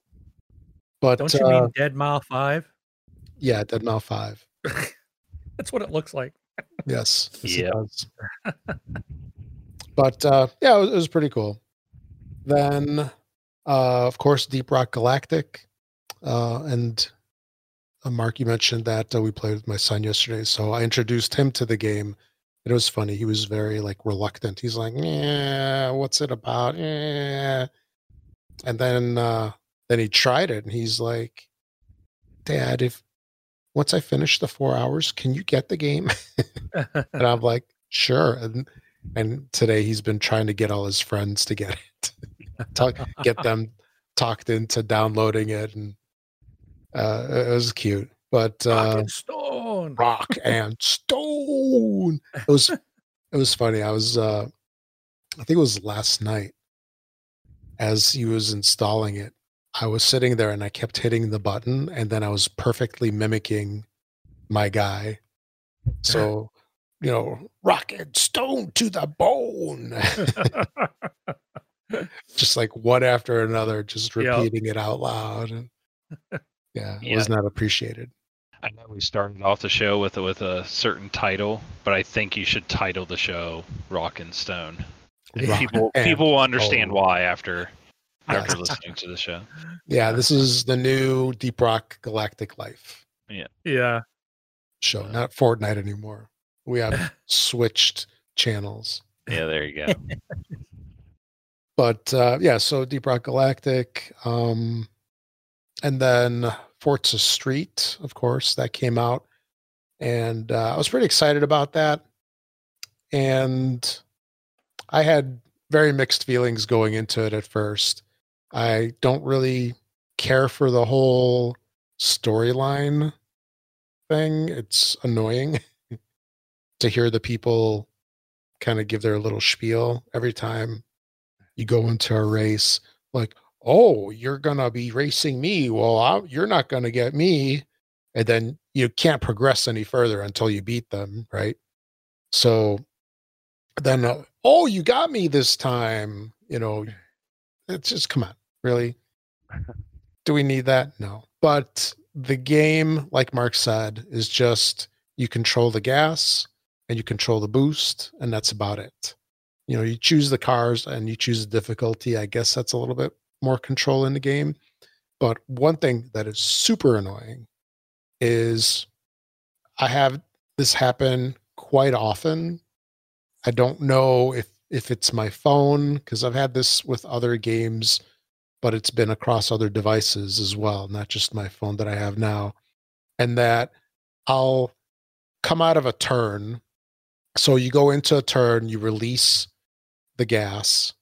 But Don't you uh, mean Dead Mile Five? Yeah, Dead Mile Five. That's what it looks like. Yes. yes, it does. but uh, yeah, it was, it was pretty cool. Then, uh, of course, Deep Rock Galactic, uh, and uh, Mark, you mentioned that uh, we played with my son yesterday, so I introduced him to the game. It was funny. He was very like reluctant. He's like, "Yeah, what's it about?" Yeah. And then, uh, then he tried it, and he's like, "Dad, if once I finish the four hours, can you get the game?" and I'm like, "Sure." And and today he's been trying to get all his friends to get it, Talk, get them talked into downloading it, and uh, it was cute. But Rock uh, and Stone. rock and stone. It was it was funny. I was uh I think it was last night as he was installing it. I was sitting there and I kept hitting the button and then I was perfectly mimicking my guy. Uh-huh. So, you know, rock and stone to the bone. just like one after another, just Yep. repeating it out loud. Yeah, it Yeah. was not appreciated. I know we started off the show with a, with a certain title, but I think you should title the show "Rock and Stone." Rock people and people will understand Stone. why after after listening to the show. Yeah, this is the new Deep Rock Galactic Life yeah. Yeah. Show, not Fortnite anymore. We have switched channels. Yeah, there you go. But uh, yeah, so Deep Rock Galactic, um, and then Forza Street, of course, that came out, and uh, I was pretty excited about that. And I had very mixed feelings going into it at first. I don't really care for the whole storyline thing. It's annoying to hear the people kind of give their little spiel every time you go into a race. Like, oh, you're gonna be racing me. Well, I, you're not gonna get me, and then you can't progress any further until you beat them, right? So then, uh, oh, you got me this time. You know, it's just come on, really. Do we need that? No. But the game, like Mark said, is just you control the gas and you control the boost, and that's about it. You know, you choose the cars and you choose the difficulty. I guess that's a little bit more control in the game. But one thing that is super annoying is I have this happen quite often. I don't know if if it's my phone because I've had this with other games but it's been across other devices as well, not just my phone that I have now. And that I'll come out of a turn. So you go into a turn, you release the gas,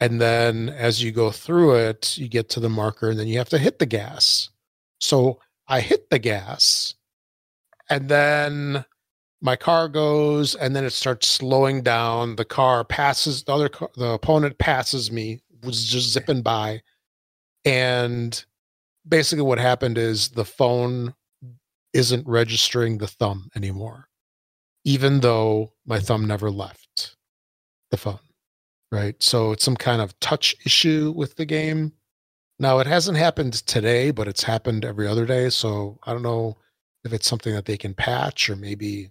and then as you go through it, you get to the marker, and then you have to hit the gas. So I hit the gas, and then my car goes, and then it starts slowing down. The car passes the other, car, the opponent passes me was just zipping by. And basically, what happened is the phone isn't registering the thumb anymore, even though my thumb never left the phone. Right. So it's some kind of touch issue with the game. Now, it hasn't happened today, but it's happened every other day. So I don't know if it's something that they can patch or maybe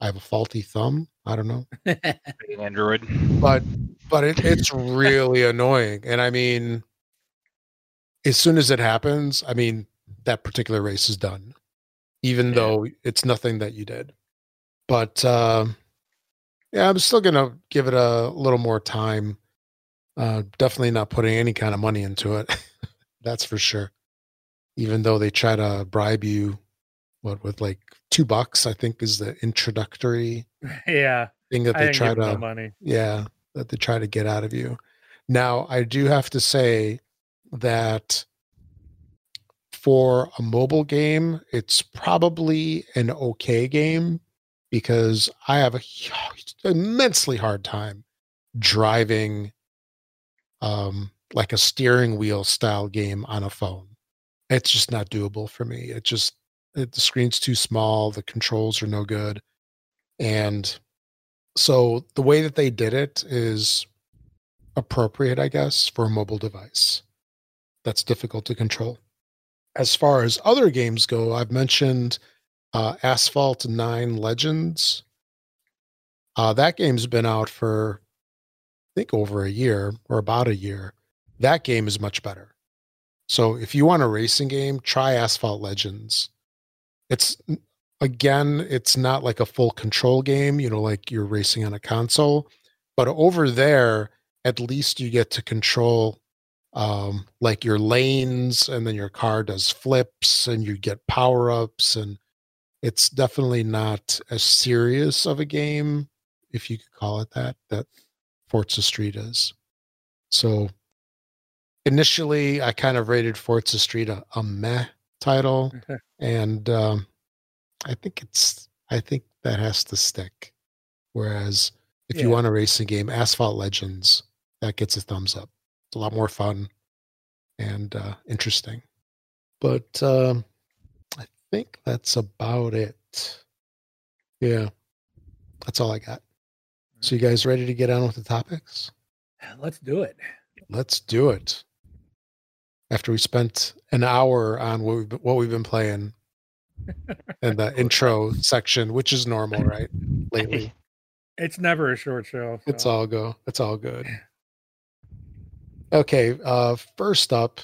I have a faulty thumb. I don't know. Android. But but it, it's really annoying. And I mean, as soon as it happens, I mean, that particular race is done, even yeah. though it's nothing that you did. But uh, yeah, I'm still going to give it a little more time. Uh, definitely not putting any kind of money into it. That's for sure. Even though they try to bribe you, what with like two bucks, I think is the introductory. Yeah. Thing that they try to. money. Yeah that they try to get out of you. Now, I do have to say that for a mobile game, it's probably an okay game because I have a immensely hard time driving um, like a steering wheel style game on a phone. It's just not doable for me. It just it, the screen's too small, the controls are no good, and so the way that they did it is appropriate, I guess, for a mobile device. That's difficult to control. As far as other games go, I've mentioned uh, Asphalt 9 Legends. Uh, that game's been out for, I think, over a year or about a year. That game is much better. So if you want a racing game, try Asphalt Legends. It's again, it's not like a full control game, you know, like you're racing on a console. But over there, at least you get to control um, like your lanes, and then your car does flips, and you get power ups, and it's definitely not as serious of a game, if you could call it that, that Forza Street is. So initially, I kind of rated Forza Street a, a meh title, and um, I think it's I think that has to stick. Whereas if yeah. you want a racing game, Asphalt Legends, that gets a thumbs up. It's a lot more fun and uh, interesting. But um, I think that's about it. Yeah, that's all I got. So you guys ready to get on with the topics? Let's do it. Let's do it. After we spent an hour on what we've, what we've been playing, and the intro section, which is normal, right? Lately, it's never a short show. So. It's all go. It's all good. Okay, uh, first up,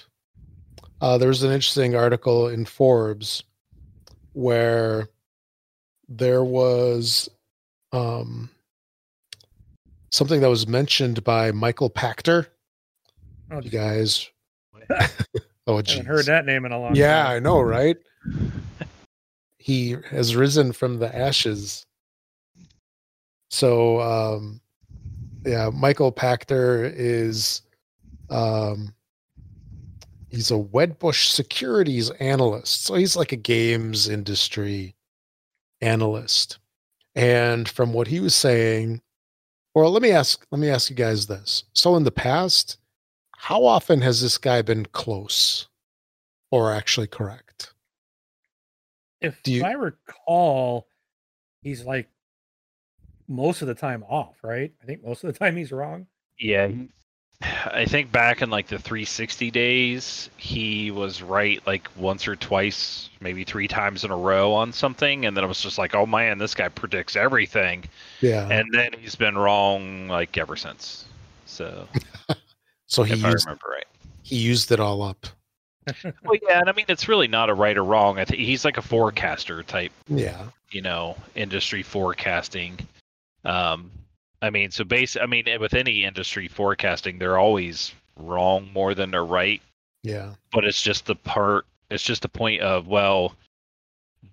uh, there's an interesting article in Forbes where there was um, something that was mentioned by Michael Pachter. Oh, you guys. oh, geez. I haven't heard that name in a long yeah, time. Yeah, I know, right? he has risen from the ashes. So um yeah, Michael Pachter is um he's a Wedbush securities analyst. So he's like a games industry analyst. And from what he was saying, or let me ask, let me ask you guys this. So in the past, how often has this guy been close or actually correct? If Do you- I recall, he's like most of the time off, right? I think most of the time he's wrong. Yeah. I think back in like the 360 days, he was right like once or twice, maybe three times in a row on something, and then it was just like, oh man, this guy predicts everything, Yeah. and then he's been wrong like ever since. So so he if I used, remember right. he used it all up. Well, yeah, and I mean it's really not a right or wrong. I think he's like a forecaster type Yeah. you know industry forecasting um i mean so base i mean with any industry forecasting they're always wrong more than they're right Yeah. but it's just the part it's just the point of well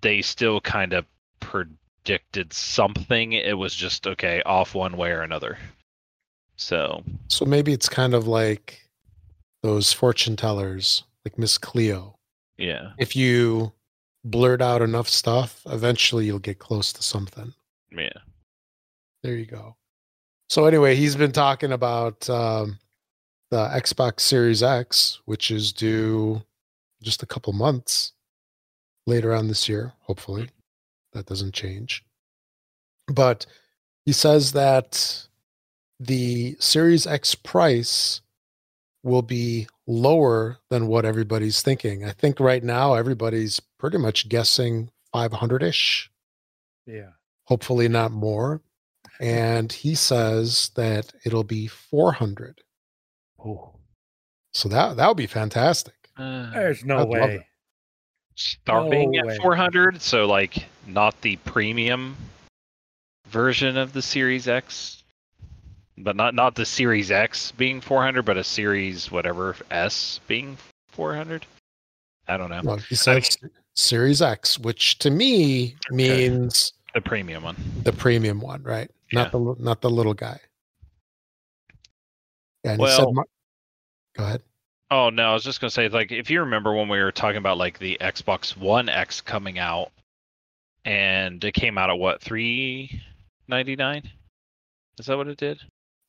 they still kind of predicted something it was just okay off one way or another so So maybe it's kind of like those fortune tellers, like Miss Cleo. yeah If you blurt out enough stuff, eventually you'll get close to something. yeah There you go. So anyway, he's been talking about um, the Xbox Series X, which is due just a couple months later on this year. Hopefully, that doesn't change. But he says that the Series X price will be lower than what everybody's thinking. I think right now everybody's pretty much guessing 500 ish Yeah. hopefully not more. And he says that it'll be 400. Oh, So that that would be fantastic. Uh, there's no I'd way. starting No at way. 400 so like not the premium version of the series x but not not the series x being 400 but a series whatever s being 400 i don't know. Well, he says Series X, which to me means the premium one. the premium one, right? Not the not the little guy. And he said, Well- go ahead. oh no i was just going to say like if you remember when we were talking about like the xbox one x coming out and it came out at what 399 is that what it did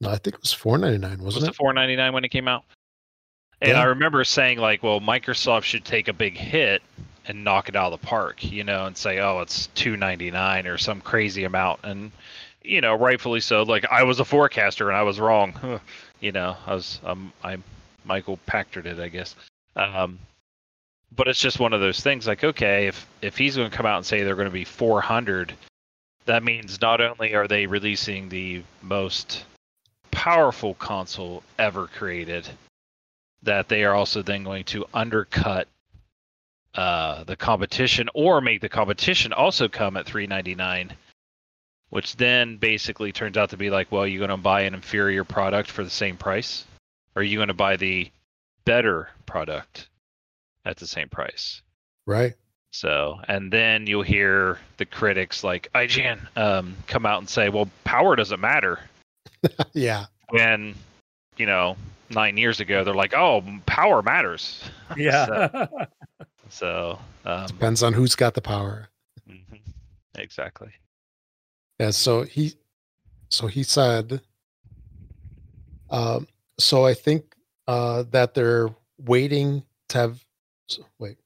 No, I think it was 499, was wasn't it? 499 when it came out. And Yeah. i remember saying like well microsoft should take a big hit and knock it out of the park you know and say oh it's 299 or some crazy amount and you know rightfully so. Like i was a forecaster and i was wrong. You know i was um i'm michael Pachter it i guess. Um but it's just one of those things like okay if if he's going to come out and say they're going to be 400 that means not only are they releasing the most powerful console ever created that they are also then going to undercut uh, the competition or make the competition also come at 399 which then basically turns out to be like well you're going to buy an inferior product for the same price or are you going to buy the better product at the same price? Right. so, and then you'll hear the critics like IGN um, come out and say, "Well, power doesn't matter." yeah. When, you know, nine years ago, they're like, "Oh, power matters." Yeah. So, um, Depends on who's got the power. mhm, exactly. Yeah, so he so he said um so I think uh that they're waiting to have so, wait.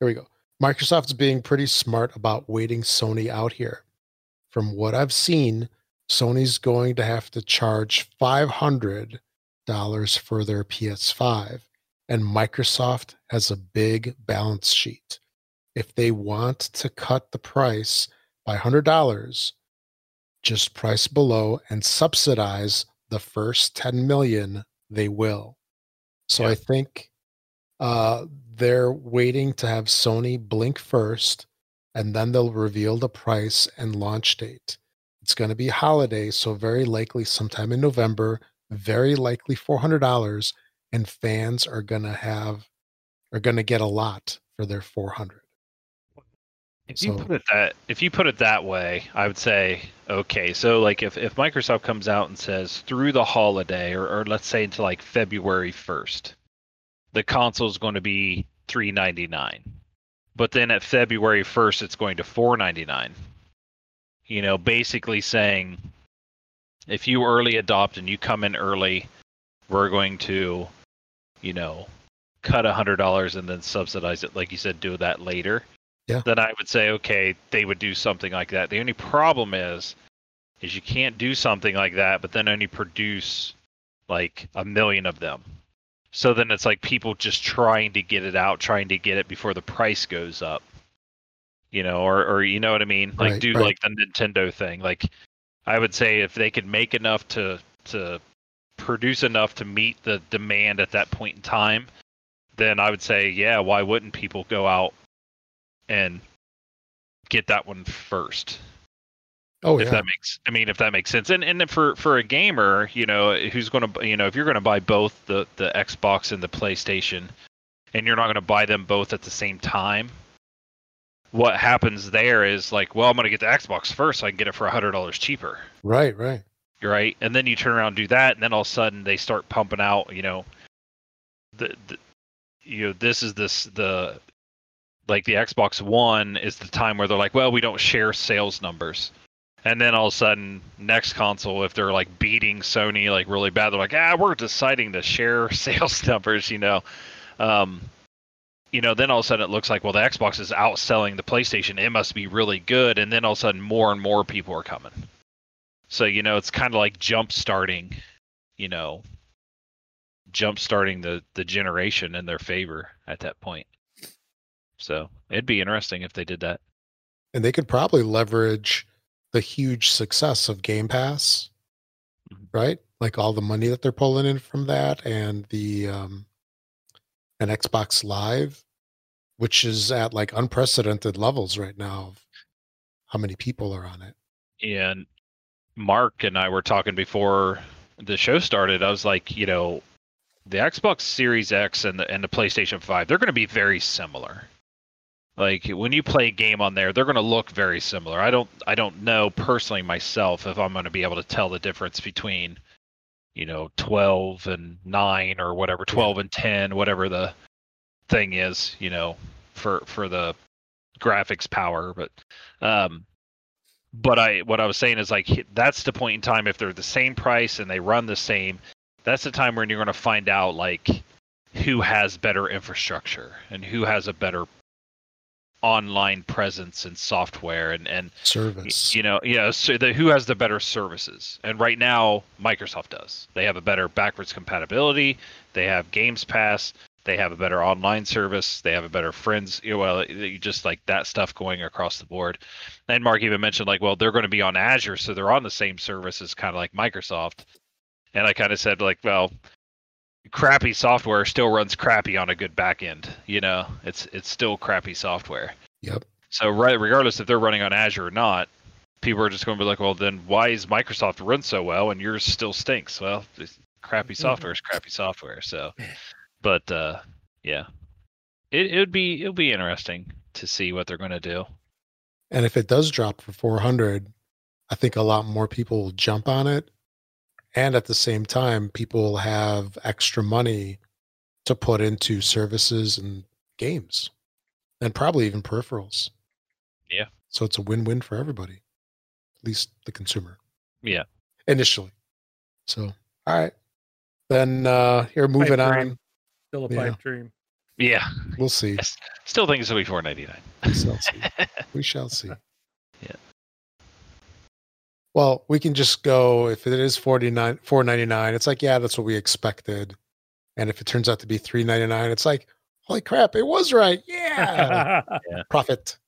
Here we go. Microsoft's being pretty smart about waiting Sony out here. From what I've seen, Sony's going to have to charge $500 for their PS5 and Microsoft has a big balance sheet. If they want to cut the price by $100, just price below and subsidize the first 10 million they will. So i think uh they're waiting to have sony blink first and then they'll reveal the price and launch date it's going to be holiday so very likely sometime in november very likely $400 and fans are going to have are going to get a lot for their 400 If you So- put it that if you put it that way, I would say okay. So like if, if Microsoft comes out and says through the holiday or, or let's say until like February first, the console is going to be 399 but then at february 1st it's going to 499 you know basically saying if you early adopt and you come in early we're going to you know cut a hundred dollars and then subsidize it like you said do that later. Yeah. then i would say okay they would do something like that. The only problem is is you can't do something like that but then only produce like a million of them. So then it's like people just trying to get it out trying to get it before the price goes up you know or or you know what i mean like Right, do right. like the nintendo thing like i would say if they could make enough to to produce enough to meet the demand at that point in time then i would say yeah why wouldn't people go out and get that one first Oh if yeah. that makes i mean if that makes sense and and for for a gamer you know who's going to you know if you're going to buy both the the xbox and the playstation and you're not going to buy them both at the same time what happens there is like well i'm going to get the xbox first so i can get it for a hundred dollars cheaper. Right, right. right? And then you turn around and do that and then all of a sudden they start pumping out you know the, the you know this is this the like the xbox one is the time where they're like well we don't share sales numbers. And then all of a sudden next console if they're like beating sony like really bad they're like ah we're deciding to share sales numbers you know? Um you know then all of a sudden it looks like well the xbox is outselling the playstation. It must be really good. And then all of a sudden more and more people are coming. So you know it's kind of like jump starting you know jump starting the the generation in their favor at that point. So it'd be interesting if they did that. And they could probably leverage the huge success of Game Pass, Mhm. right? Like all the money that they're pulling in from that and the um and Xbox Live, which is at like unprecedented levels right now of how many people are on it. and Mark and I were talking before the show started. I was like, you know, the Xbox Series X and the and the PlayStation 5, they're going to be very similar. Like when you play a game on there, they're going to look very similar. I don't I don't know personally myself if I'm going to be able to tell the difference between you know 12 and 9 or whatever 12 and 10 whatever the thing is, you know, for for the graphics power, but um but I what I was saying is like that's the point in time if they're the same price and they run the same, that's the time when you're going to find out like who has better infrastructure and who has a better online presence and software and and Service. you know yeah so the, who has the better services? And right now microsoft does. They have a better backwards compatibility. They have games pass. They have a better online service. They have a better friends you know, well you just like that stuff going across the board. And mark even mentioned like well they're going to be on azure so they're on the same service as kind of like microsoft. And i kind of said like well crappy software still runs crappy on a good back end you know it's it's still crappy software Yep. so right, regardless if they're running on Azure or not, people are just going to be like, well, then why is Microsoft run so well and yours still stinks? Well, crappy software is crappy software. So, but uh, yeah, it it would be it would be interesting to see what they're going to do. And if it does drop for 400, I think a lot more people will jump on it. And at the same time, people have extra money to put into services and games and probably even peripherals. Yeah. So it's a win win for everybody, at least the consumer. Yeah. Initially. So, all right. Then uh here, moving dream. on. Still a Yeah. dream. Yeah, We'll see. still think it's going to be four ninety nine. We shall see. We shall see. Yeah. Well, we can just go if it is 49 499, it's like, yeah, that's what we expected. And if it turns out to be 399, it's like, holy crap, it was right. Yeah. Profit.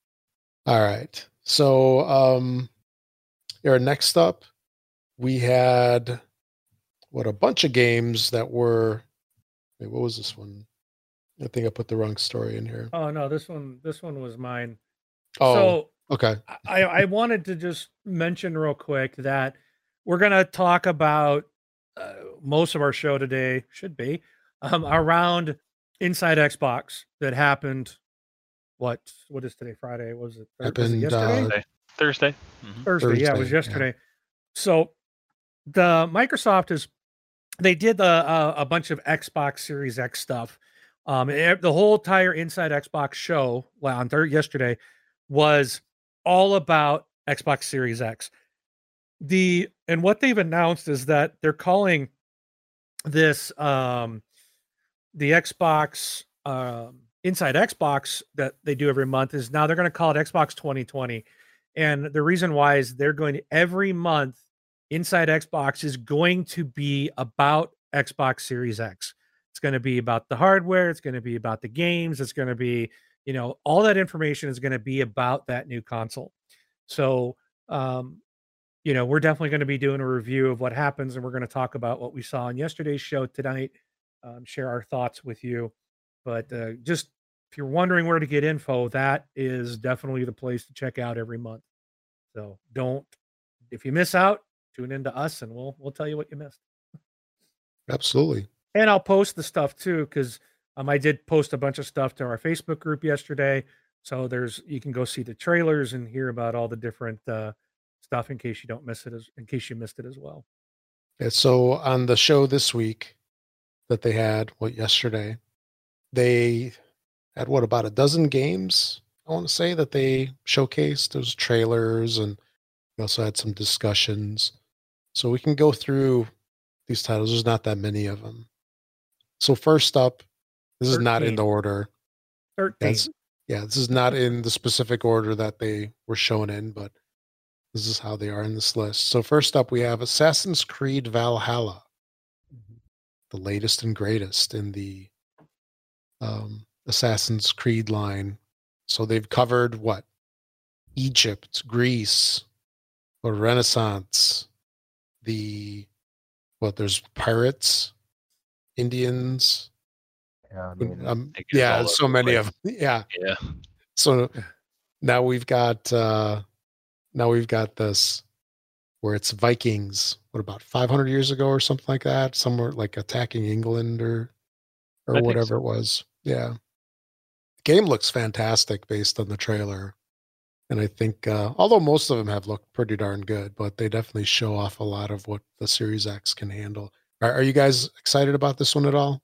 All right. So um here next up, we had what a bunch of games that were wait, what was this one? I think I put the wrong story in here. oh no, this one this one was mine. Oh, So okay. I, I wanted to just mention real quick that we're going to talk about uh, most of our show today should be um, around Inside Xbox that happened. What what is today? Friday was it? Thur- was it yesterday? uh, Thursday. Mhm. Thursday. Yeah, it was Thursday, yeah. yesterday. So the Microsoft is they did a, a, a bunch of Xbox Series X stuff Um, e- the whole entire Inside Xbox show well, on third yesterday was all about Xbox Series X. The and what they've announced is that they're calling this um the Xbox um inside Xbox that they do every month is now they're going to call it Xbox 2020. And the reason why is they're going to every month inside Xbox is going to be about Xbox Series X. It's going to be about the hardware, it's going to be about the games, it's going to be, you know, all that information is going to be about that new console. So, um you know, we're definitely going to be doing a review of what happens and we're going to talk about what we saw in yesterday's show tonight, um, share our thoughts with you. But uh, just if you're wondering where to get info, that is definitely the place to check out every month. So don't if you miss out, tune into us and we'll we'll tell you what you missed. Absolutely. And I'll post the stuff too because um, I did post a bunch of stuff to our Facebook group yesterday. So there's you can go see the trailers and hear about all the different uh, stuff in case you don't miss it as in case you missed it as well. Yeah, so on the show this week that they had, what yesterday, they had what about a dozen games? I want to say that they showcased those trailers and we also had some discussions. So we can go through these titles. There's not that many of them. So first up, this is not in the order. 13. That's yeah, this is not in the specific order that they were shown in, but this is how they are in this list. So first up, we have Assassin's Creed Valhalla, the latest and greatest in the um, Assassin's Creed line. So they've covered what? Egypt, Greece, the Renaissance, the what? There's pirates, Indians. Yeah, I mean, Um, yeah, so many of them. Yeah. Yeah. So now we've got uh now we've got this where it's Vikings, what about 500 years ago or something like that, somewhere like attacking England or or I whatever so. it was. Yeah. The game looks fantastic based on the trailer. And I think uh although most of them have looked pretty darn good, but they definitely show off a lot of what the Series X can handle. Are, are you guys excited about this one at all?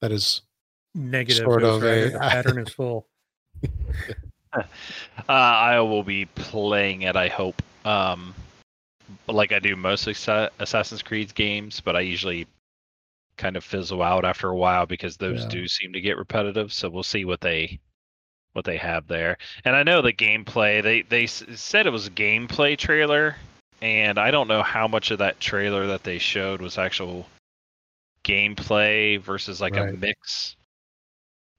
That is Negative. sort of Rider, a- the pattern is full. Uh, I will be playing it. I hope, um, like I do most Assassin's Creed games, but I usually kind of fizzle out after a while because those Yeah. do seem to get repetitive. So we'll see what they what they have there. And I know the gameplay. They they said it was a gameplay trailer, and I don't know how much of that trailer that they showed was actual gameplay versus like a mix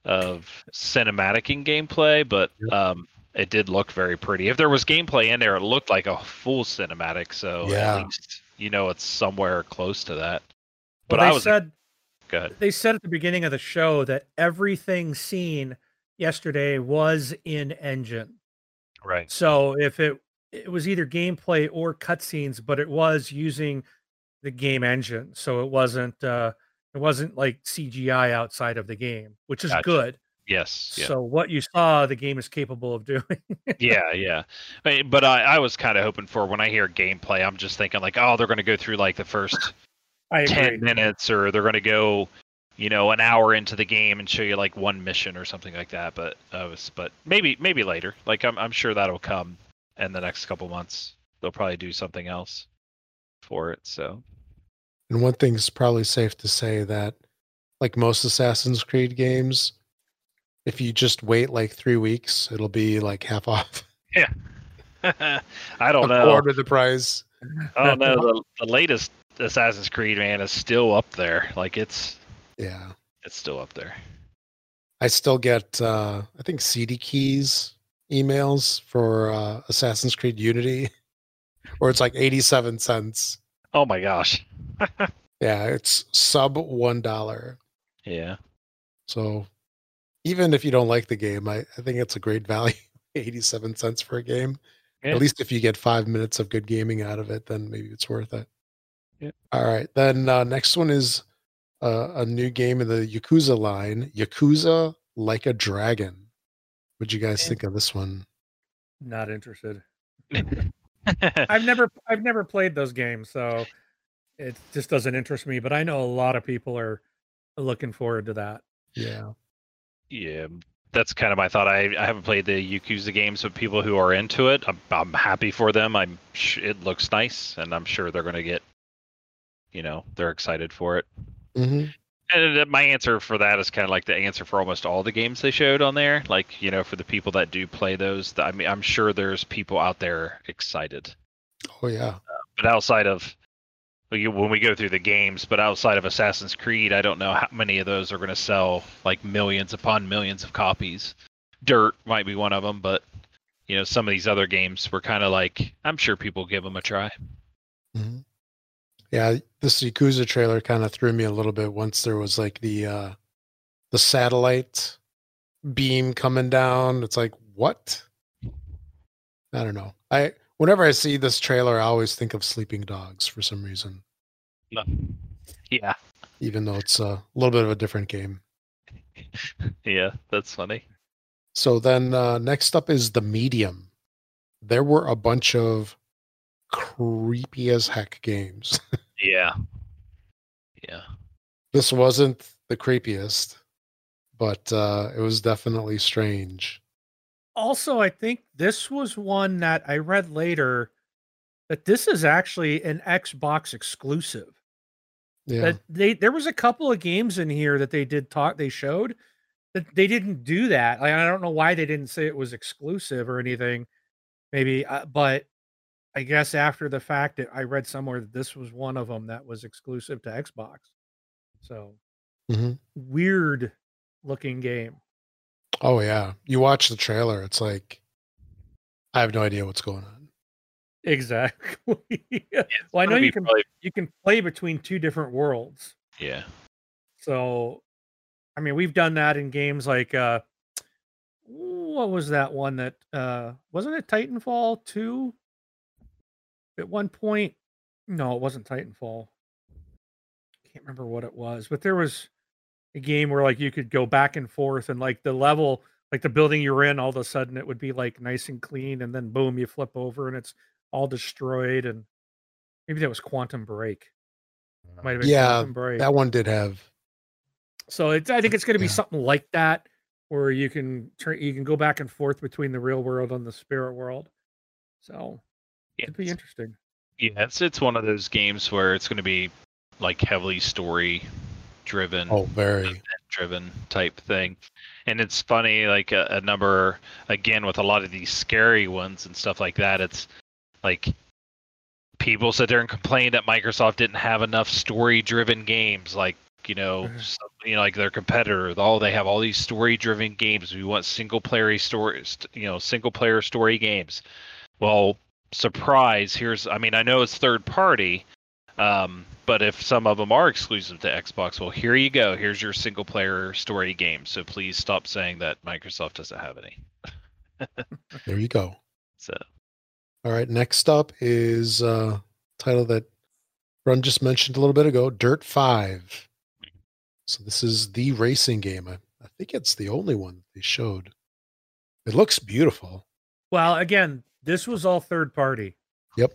of cinematic and gameplay, but Yep. um, it did look very pretty. If there was gameplay in there, it looked like a full cinematic. So Yeah. at least you know it's somewhere close to that. But But I they was said good. they said at the beginning of the show that everything seen yesterday was in engine. Right. So if it it was either gameplay or cutscenes, but it was using the game engine. So it wasn't uh it wasn't like CGI outside of the game, which is Gotcha. good. Yes. Yeah. So what you saw, the game is capable of doing. yeah, yeah. But I, I was kind of hoping for when I hear gameplay, I'm just thinking like, oh, they're going to go through like the first I 10 minutes or they're going to go, you know, an hour into the game and show you like one mission or something like that. But I was, but maybe, maybe later. Like I'm, I'm sure that'll come in the next couple months. They'll probably do something else for it. So And one thing's probably safe to say that, like most Assassin's Creed games, if you just wait like three weeks, it'll be like half off. Yeah, I don't a know. quarter the price. I don't know. The, the latest Assassin's Creed man is still up there. Like it's, Yeah. it's still up there. I still get, uh, I think, CD keys emails for uh, Assassin's Creed Unity, where it's like 87 cents. Oh my gosh. Yeah, it's sub $1. Yeah. So even if you don't like the game, I, I think it's a great value. 87 cents for a game. Yeah. At least if you get five minutes of good gaming out of it, then maybe it's worth it. Yeah. All right. Then uh, next one is uh, a new game in the Yakuza line Yakuza Like a Dragon. What'd you guys Yeah. think of this one? Not interested. I've never I've never played those games, so it just doesn't interest me. But I know a lot of people are looking forward to that. Yeah. Yeah, that's kind of my thought. I, I haven't played the Yakuza games, but people who are into it, I'm, I'm happy for them. I'm sh- it looks nice, and I'm sure they're going to get, you know, they're excited for it. hmm And uh, my answer for that is kind of like the answer for almost all the games they showed on there. Like, you know, for the people that do play those, I mean, I'm sure there's people out there excited. Oh yeah. But outside of when we go through the games, but outside of Assassin's Creed, I don't know how many of those are going to sell like millions upon millions of copies. Dirt might be one of them, but you know, some of these other games were kind of like, I'm sure people give them a try. hmm Yeah, this Yakuza trailer kind of threw me a little bit once there was like the uh the satellite beam coming down. It's like, what? I don't know. I whenever I see this trailer, I always think of Sleeping Dogs for some reason, No. Yeah, even though it's a little bit of a different game. yeah, that's funny. So then uh, next up is the medium. There were a bunch of creepy as heck games. Yeah, yeah. this wasn't the creepiest, but uh, it was definitely strange. Also, I think this was one that I read later that this is actually an Xbox exclusive. Yeah. That they there was a couple of games in here that they did talk they showed that they didn't do that. Like I don't know why they didn't say it was exclusive or anything. Maybe, uh, but I guess after the fact, that I read somewhere that this was one of them that was exclusive to Xbox. So Mhm. weird looking game. Oh yeah. You watch the trailer, it's like I have no idea what's going on. Exactly. well, I know you can probably- you can play between two different worlds. yeah. So, I mean, we've done that in games like uh what was that one that uh wasn't it Titanfall 2? At one point, no, it wasn't Titanfall. I can't remember what it was, but there was a game where like you could go back and forth and like the level like the building you're in all of a sudden it would be like nice and clean and then boom you flip over and it's all destroyed and maybe that was Quantum Break. Might have been Yeah, Quantum Break. That one did have So it's I think it's going to be Yeah. something like that where you can turn you can go back and forth between the real world and the spirit world. So it'd be interesting. Yeah, it's it's one of those games where it's going to be like heavily story driven, oh very driven type thing. And it's funny, like a, a number again with a lot of these scary ones and stuff like that. It's like people sit there and complain that Microsoft didn't have enough story driven games, like you know, some, you know, like their competitor. All they have all these story driven games. We want single player stories, you know, single player story games. Well, surprise! Here's, I mean, I know it's third party, um, but if some of them are exclusive to Xbox, well, here you go. Here's your single player story game. So please stop saying that Microsoft doesn't have any. there you go. So All right, next up is uh title that Run just mentioned a little bit ago, Dirt 5. So this is the racing game. I, I think it's the only one they showed. It looks beautiful. Well, again, this was all third party. Yep.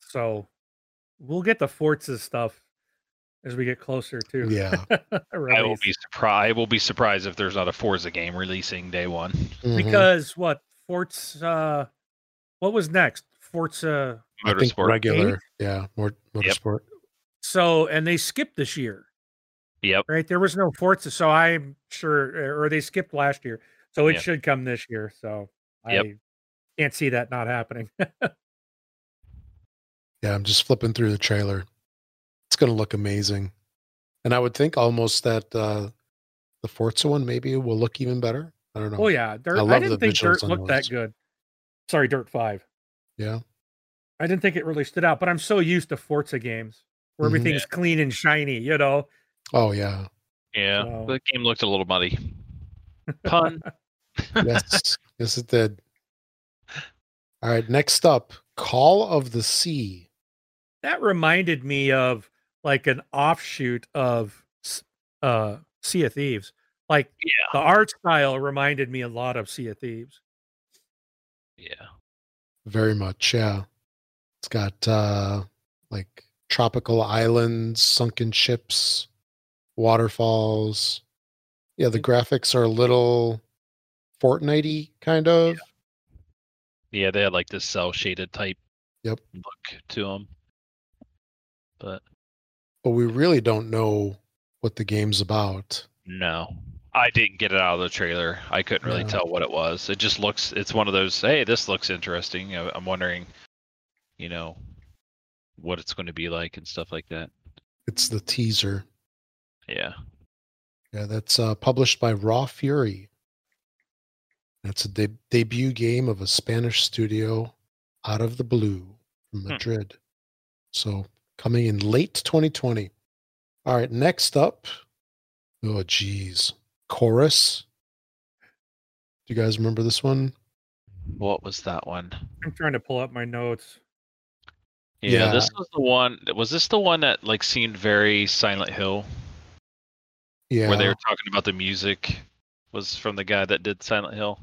So we'll get the Forza stuff as we get closer to Yeah. I will be surprised. I will be surprised if there's not a Forza game releasing day one. Mhm. because what Forza what was next? Forza I think Motorsport. regular, yeah, more motorsport. so and they skipped this year. Yep. right? There was no Forza, so I'm sure, or they skipped last year, so it Yeah. should come this year. So Yep. I can't see that not happening. Yeah, I'm just flipping through the trailer. It's going to look amazing. And I would think almost that uh the Forza one maybe will look even better. I don't know. oh yeah, Dirt. I, love didn't think Dirt looked that good. Sorry, Dirt Five. Yeah. I didn't think it really stood out, but I'm so used to Forza games where Mhm. everything's clean and shiny. You know, Oh yeah. Yeah, So- the game looked a little muddy. Pun. Yes. yes, it did. All right. Next up, Call of the Sea. that reminded me of like an offshoot of uh Sea of Thieves. Like Yeah. the art style reminded me a lot of Sea of Thieves. Yeah. Very much. Yeah. It's got uh like tropical islands, sunken ships, waterfalls. Yeah, the graphics are a little Fortnite kind of. Yeah, they had like this cell shaded type Yep. look to them. But But we really don't know what the game's about. no, I didn't get it out of the trailer. I couldn't really No. tell what it was. It just looks. It's one of those. Hey, this looks interesting. I'm wondering, you know, what it's going to be like and stuff like that. It's the teaser. Yeah. Yeah, that's uh, published by Raw Fury. That's a de- debut game of a Spanish studio out of the blue from Hmm. Madrid. So coming in late 2020. All right, next up. Oh, geez. Chorus. Do you guys remember this one? What was that one? I'm trying to pull up my notes. Yeah, this was the one. Was this the one that like seemed very Silent Hill, Yeah. where they were talking about the music was from the guy that did Silent Hill,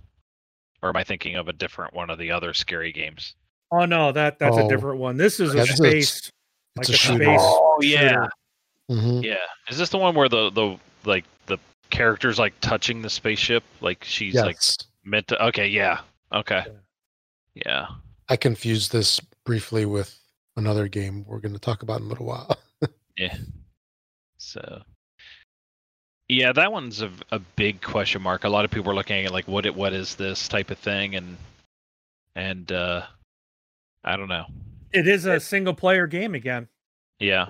or am I thinking of a different one of the other scary games? Oh no, that that's Oh. a different one. This is a this a- space. it's like a a shooter. space Oh shooter. Mhm. yeah. Is this the one where the the like the character's like touching the spaceship, like she's like meant to? Okay, yeah, okay, yeah. I confused this briefly with another game we're going to talk about in a little while. Yeah. So. Yeah, that one's a, a big question mark. A lot of people are looking at it like, what it, what is this type of thing, and and uh, I don't know. It is a single player game again. Yeah,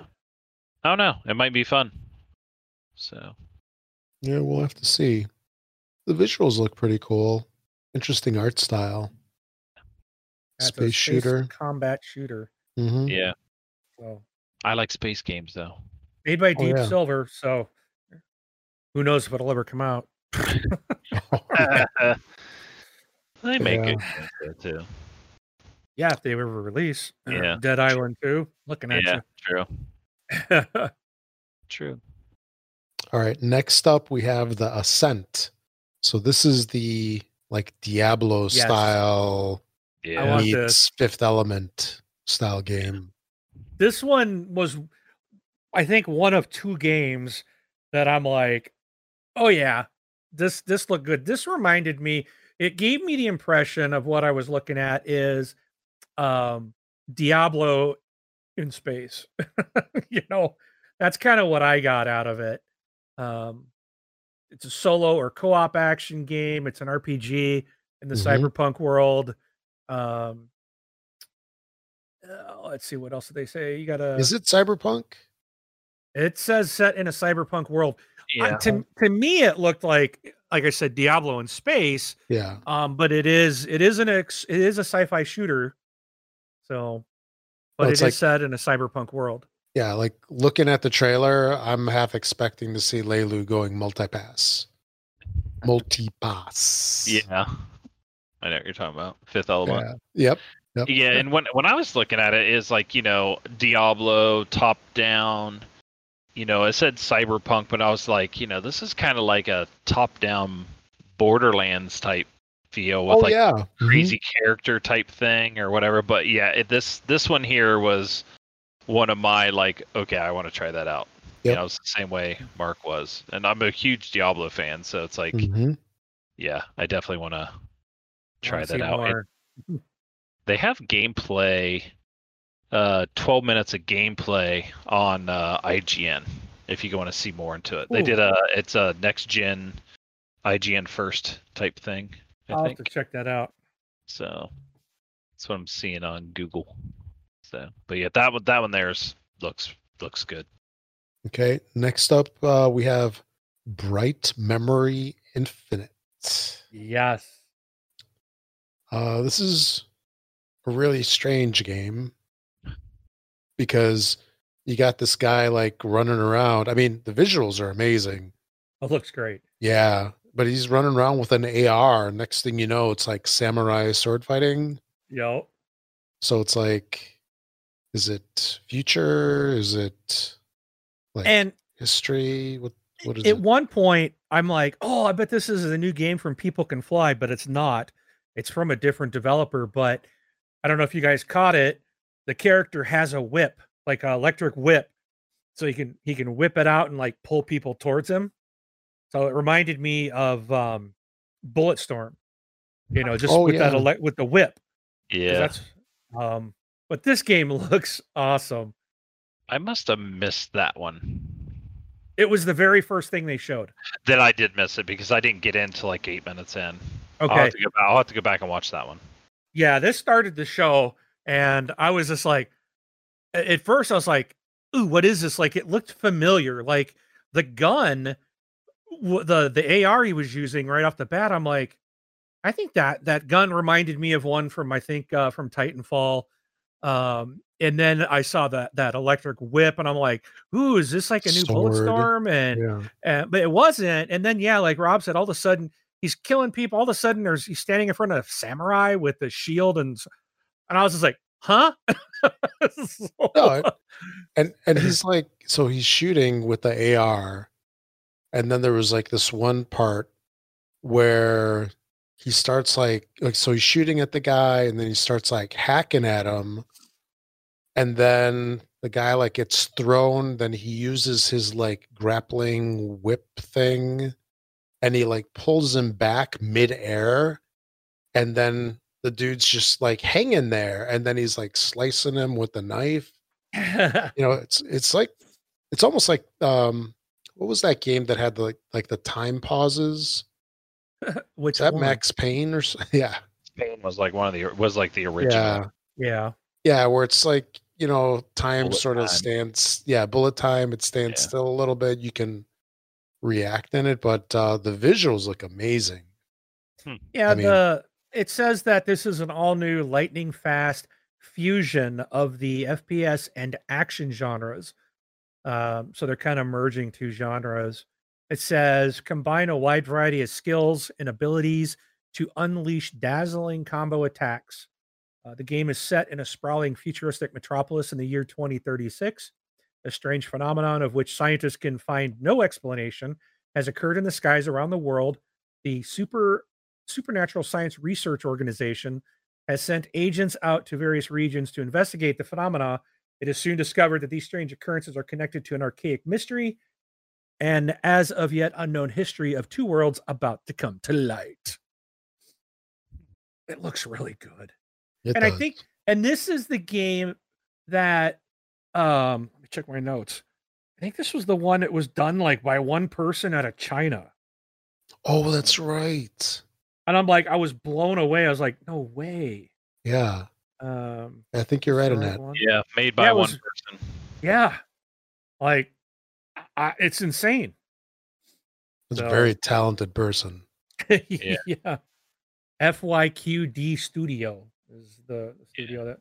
I don't know. It might be fun. So Yeah, we'll have to see. The visuals look pretty cool. Interesting art style. That's a Space shooter. combat shooter. hmm yeah, So I like space games though. made by Oh, Deep yeah. Silver. So who knows if it'll ever come out? they make Yeah. good games though, too. Yeah, if they ever release. Uh, yeah. Dead Island 2. Looking at Yeah, true, you. true. All right. Next up, we have the Ascent. So this is the like Diablo Yes. style Yeah, meets Fifth Element style game. this one was I think one of two games that I'm like, oh yeah, this this looked good. This reminded me, it gave me the impression of what I was looking at is um Diablo in space. you know, that's kind of what I got out of it. Um it's a solo or co-op action game. It's an RPG in the Mhm. cyberpunk world. Um uh, let's see what else did they say. You got to Is it Cyberpunk? it says set in a cyberpunk world. Yeah. to to me, it looked like, like I said, Diablo in space. Yeah. Um, but it is it is an ex, it is a sci-fi shooter. So, but Well, it it's is like- set in a cyberpunk world. Yeah. Like looking at the trailer, I'm half expecting to see Leeloo going multi-pass. Multi-pass. yeah. I know what you're talking about. Fifth Element. Yeah. Yep. Yep. Yeah, and when when I was looking at it, is like you know Diablo top down. You know, I said cyberpunk, but I was like, you know, this is kind of like a top down Borderlands type feel with Oh like yeah. Crazy character type thing or whatever. But yeah, it, this this one here was one of my like, okay, I want to try that out. Yep. You know, it's the same way Mark was, and I'm a huge Diablo fan, so it's like, Mhm. yeah, I definitely want to try Wanna that out. And they have gameplay uh 12 minutes of gameplay on uh ign if you want to see more into it they did a it's a next gen ign first type thing i I'll have to check that out. so that's what i'm seeing on google so but yeah that one that one there's looks looks good Okay. Next up, uh, we have Bright Memory Infinite. Yes. Uh, this is a really strange game because you got this guy like running around. I mean, the visuals are amazing. It looks great. Yeah, but he's running around with an AR. Next thing you know, it's like samurai sword fighting. Yo. So it's like, is it future? Is it like And history? What what is at it? one point, I'm like, oh, I bet this is a new game from People Can Fly, but it's not. It's from a different developer. But I don't know if you guys caught it. The character has a whip, like an electric whip, so he can he can whip it out and like pull people towards him. So it reminded me of um, Bulletstorm. You know, just Oh, with that yeah. ele- with the whip. Yeah, That's um but this game looks awesome. I must have missed that one. It was the very first thing they showed. Then I did miss it because I didn't get into like eight minutes in. I'll Okay. have to go back. I'll have to go back and watch that one. Yeah, this started the show and I was just like at first I was like, "Ooh, what is this?" Like it looked familiar. Like the gun the the AR he was using right off the bat, I'm like, I think that that gun reminded me of one from I think uh from Titanfall. Um and then I saw that that electric whip and I'm like, "Ooh, is this like a new Sword. Bulletstorm?" And Yeah. uh, but it wasn't. And then yeah, like Rob said, all of a sudden he's killing people. All of a sudden there's he's standing in front of a samurai with the shield and and I was just like, huh? So- No, and and he's like, so he's shooting with the AR, and then there was like this one part where he starts like like so he's shooting at the guy, and then he starts like hacking at him, and then the guy like gets thrown. Then he uses his like grappling whip thing, and he like pulls him back midair, and then the dude's just like hanging there, and then he's like slicing him with the knife you know it's it's like it's almost like um what was that game that had the like, like the time pauses Which is that one? max payne or so? yeah Spain was like one of the was like the original. yeah Yeah. yeah where it's like you know time Bullet sort of time. stands yeah bullet time it stands Yeah. still a little bit you can react in it but uh the visuals look amazing Yeah, I mean- the it says that this is an all new lightning fast fusion of the FPS and action genres. Um, so they're kind of merging two genres. It says combine a wide variety of skills and abilities to unleash dazzling combo attacks. Uh, the game is set in a sprawling futuristic metropolis in the year 2036. A strange phenomenon of which scientists can find no explanation has occurred in the skies around the world. The super Supernatural Science Research Organization has sent agents out to various regions to investigate the phenomena. It is soon discovered that these strange occurrences are connected to an archaic mystery and as of yet unknown history of two worlds about to come to light. It looks really good. It and I think and this is the game that um let me check my notes. I think this was the one that was done like by one person out of China. oh that's right And I'm like, I was blown away. I was like, no way. yeah Um, i think you're right on that one- Yeah, made by Yeah, it one was- person. Yeah, like, I, it's insane. it's a very talented person yeah. yeah. FYQD Studio is the studio that.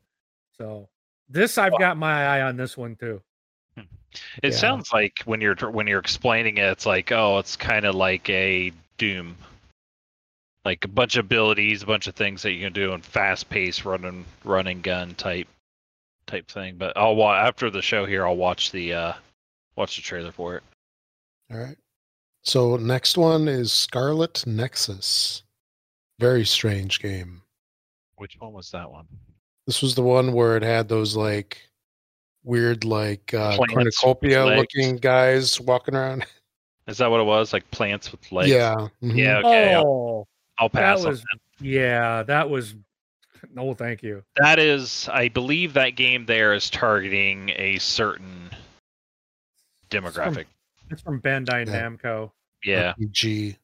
So this, I've got my eye on this one too. It Yeah. sounds like when you're when you're explaining it, it's like oh, it's kind of like a Doom, like a bunch of abilities, a bunch of things that you can do, in fast paced running running gun type type thing. But I'll wa- after the show here, I'll watch the uh watch the trailer for it. All right. So next one is Scarlet Nexus. Very strange game. Which one was that one? This was the one where it had those like weird like uh cornucopia looking guys walking around. Is that what it was? Like plants with legs? Yeah. mhm. Yeah. Okay. Oh, I'll pass that on was yeah, that was no, thank you. That is, I believe that game there is targeting a certain demographic. It's from Bandai Yeah. Namco. Yeah, RPG.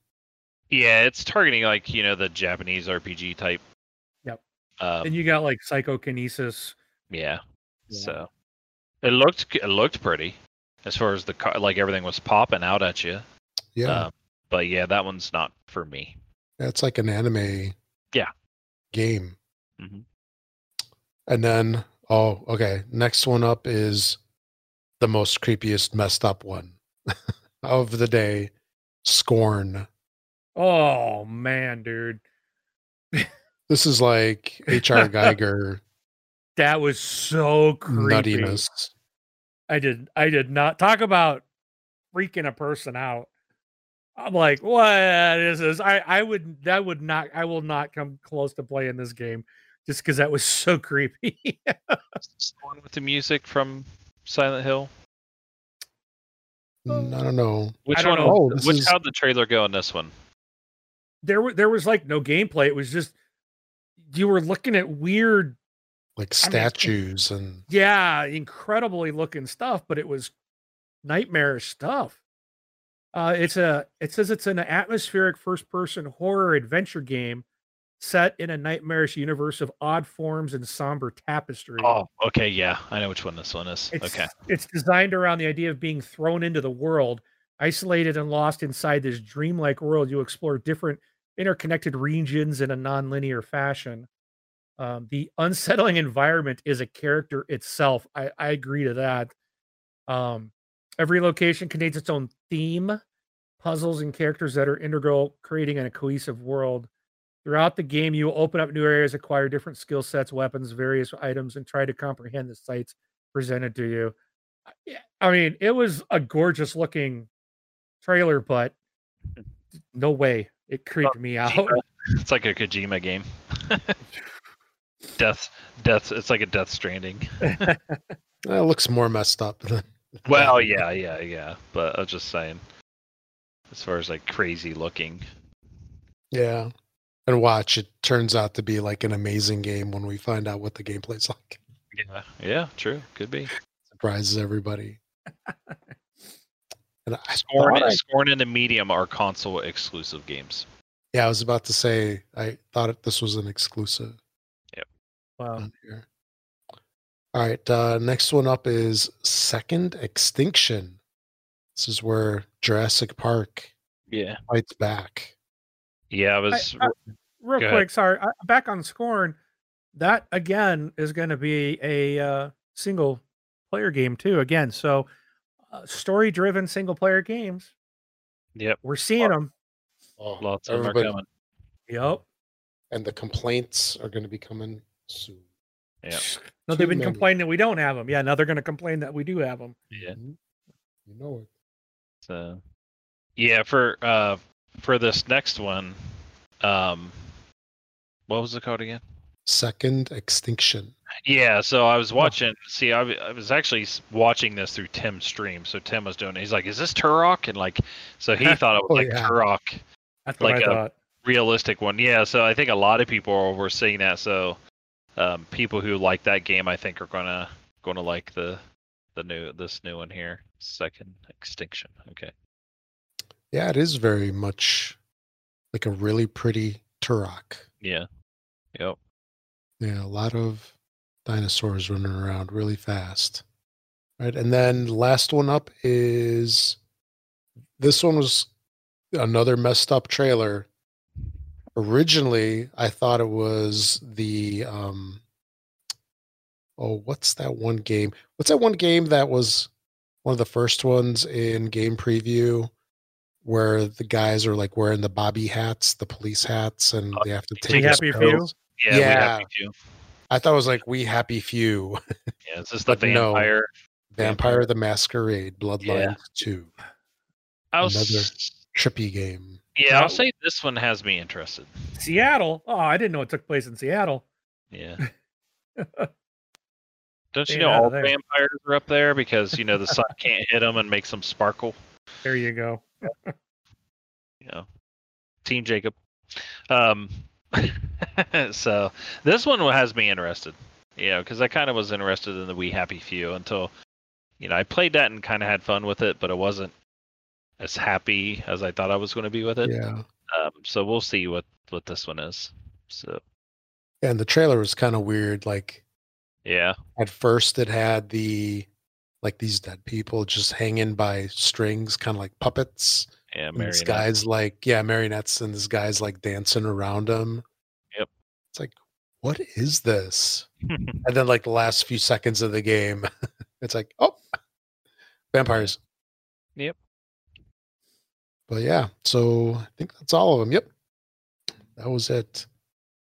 yeah, it's targeting like you know the Japanese RPG type. Yep. Um, Then you got like Psychokinesis. yeah. Yeah. So it looked it looked pretty as far as the car, like everything was popping out at you. Yeah. Um, but yeah, that one's not for me. That's like an anime Yeah. game. Mhm. And then oh, okay. Next one up is the most creepiest messed up one of the day. Scorn. Oh man, dude, This is like HR Giger that was so creepy. nuttiness. I did I did not talk about freaking a person out. I'm like, what is this? I I would that would not I will not come close to playing this game just because that was so creepy. Is the one with the music from Silent Hill. Mm, I don't know. Which I don't one? know. Oh, this which is- how'd the trailer go on this one? There were there was like no gameplay. It was just you were looking at weird, Like I mean, statues and yeah, incredibly looking stuff, but it was nightmarish stuff. Uh, it's a it says it's an atmospheric first person horror adventure game set in a nightmarish universe of odd forms and somber tapestry. Oh, okay, yeah, I know which one this one is. It's, okay, It's designed around the idea of being thrown into the world, isolated and lost inside this dreamlike world. You explore different interconnected regions in a non-linear fashion. Um, the unsettling environment is a character itself. I, I agree to that. Um, every location contains its own theme, puzzles, and characters that are integral, creating a cohesive world. Throughout the game, you will open up new areas, acquire different skill sets, weapons, various items, and try to comprehend the sights presented to you. I- mean, it was a gorgeous looking trailer, but no way it creeped me out. it's like a Kojima game. death, death. It's like a Death Stranding. it looks more messed up than Well, yeah, yeah, yeah. But I was just saying, as far as like crazy looking. Yeah. And watch, it turns out to be like an amazing game when we find out what the gameplay's like. Yeah, yeah, true. Could be. Surprises everybody. and I Scorn, I- Scorn and the Medium are console exclusive games. yeah, I was about to say I thought this was an exclusive Yep. Wow. On here. All right, uh, next one up is Second Extinction. This is where Jurassic Park Yeah, fights back. yeah. I was. I- Real Go quick, ahead. sorry. I, back on Scorn, that again is going to be a uh, single player game too. Again, so uh, story driven single player games. yep, We're seeing them. Oh, lots of them are coming. Yep. And the complaints are going to be coming soon. Yeah, No, they've been many. complaining that we don't have them. Yeah, now they're going to complain that we do have them. yeah. You know it. So, yeah, for uh for this next one, um, what was the called again? Second Extinction. Yeah, so I was watching. See, I, I was actually watching this through Tim's stream. So Tim was doing. it. He's like, "Is this Turok?" And like, so he thought it was Oh, like yeah. Turok, That's what Like I a- thought. realistic one. Yeah, so I think a lot of people were seeing that. So, um, people who like that game, I think, are gonna gonna like the the new this new one here, Second Extinction. Okay. Yeah, it is very much like a really pretty Turok. Yeah. Yep. Yeah, a lot of dinosaurs running around really fast. Right. And then last one up is this one was another messed up trailer. Originally, I thought it was the um oh, what's that one game? What's that one game that was one of the first ones in game preview where the guys are like wearing the bobby hats, the police hats, and they have to Be take Be those Happy Few? Yeah. Yeah. have you. I thought it was like We Happy Few, Yeah. This is this the But no. vampire? Vampire the Masquerade, Bloodlines 2, I was. Another- trippy game. Yeah, I'll say this one has me interested. Seattle. Oh, I didn't know it took place in Seattle. Yeah. Don't you know all vampires are up there because you know the sun can't hit them and makes them sparkle. There you go. You know, Team Jacob. Um, so this one has me interested. You know, because I kind of was interested in the We Happy Few until, you know, I played that and kind of had fun with it, but it wasn't as happy as I thought I was going to be with it. Yeah. Um, so we'll see what what this one is. So And the trailer was kind of weird. Like yeah, at first it had the like these dead people just hanging by strings, kind of like puppets. yeah, And this guy's like, yeah, marionettes, and this guy's like dancing around them. Yep. It's like, what is this? and then like the last few seconds of the game, it's like, oh, vampires. Yep. But yeah, so I think that's all of them. Yep. That was it.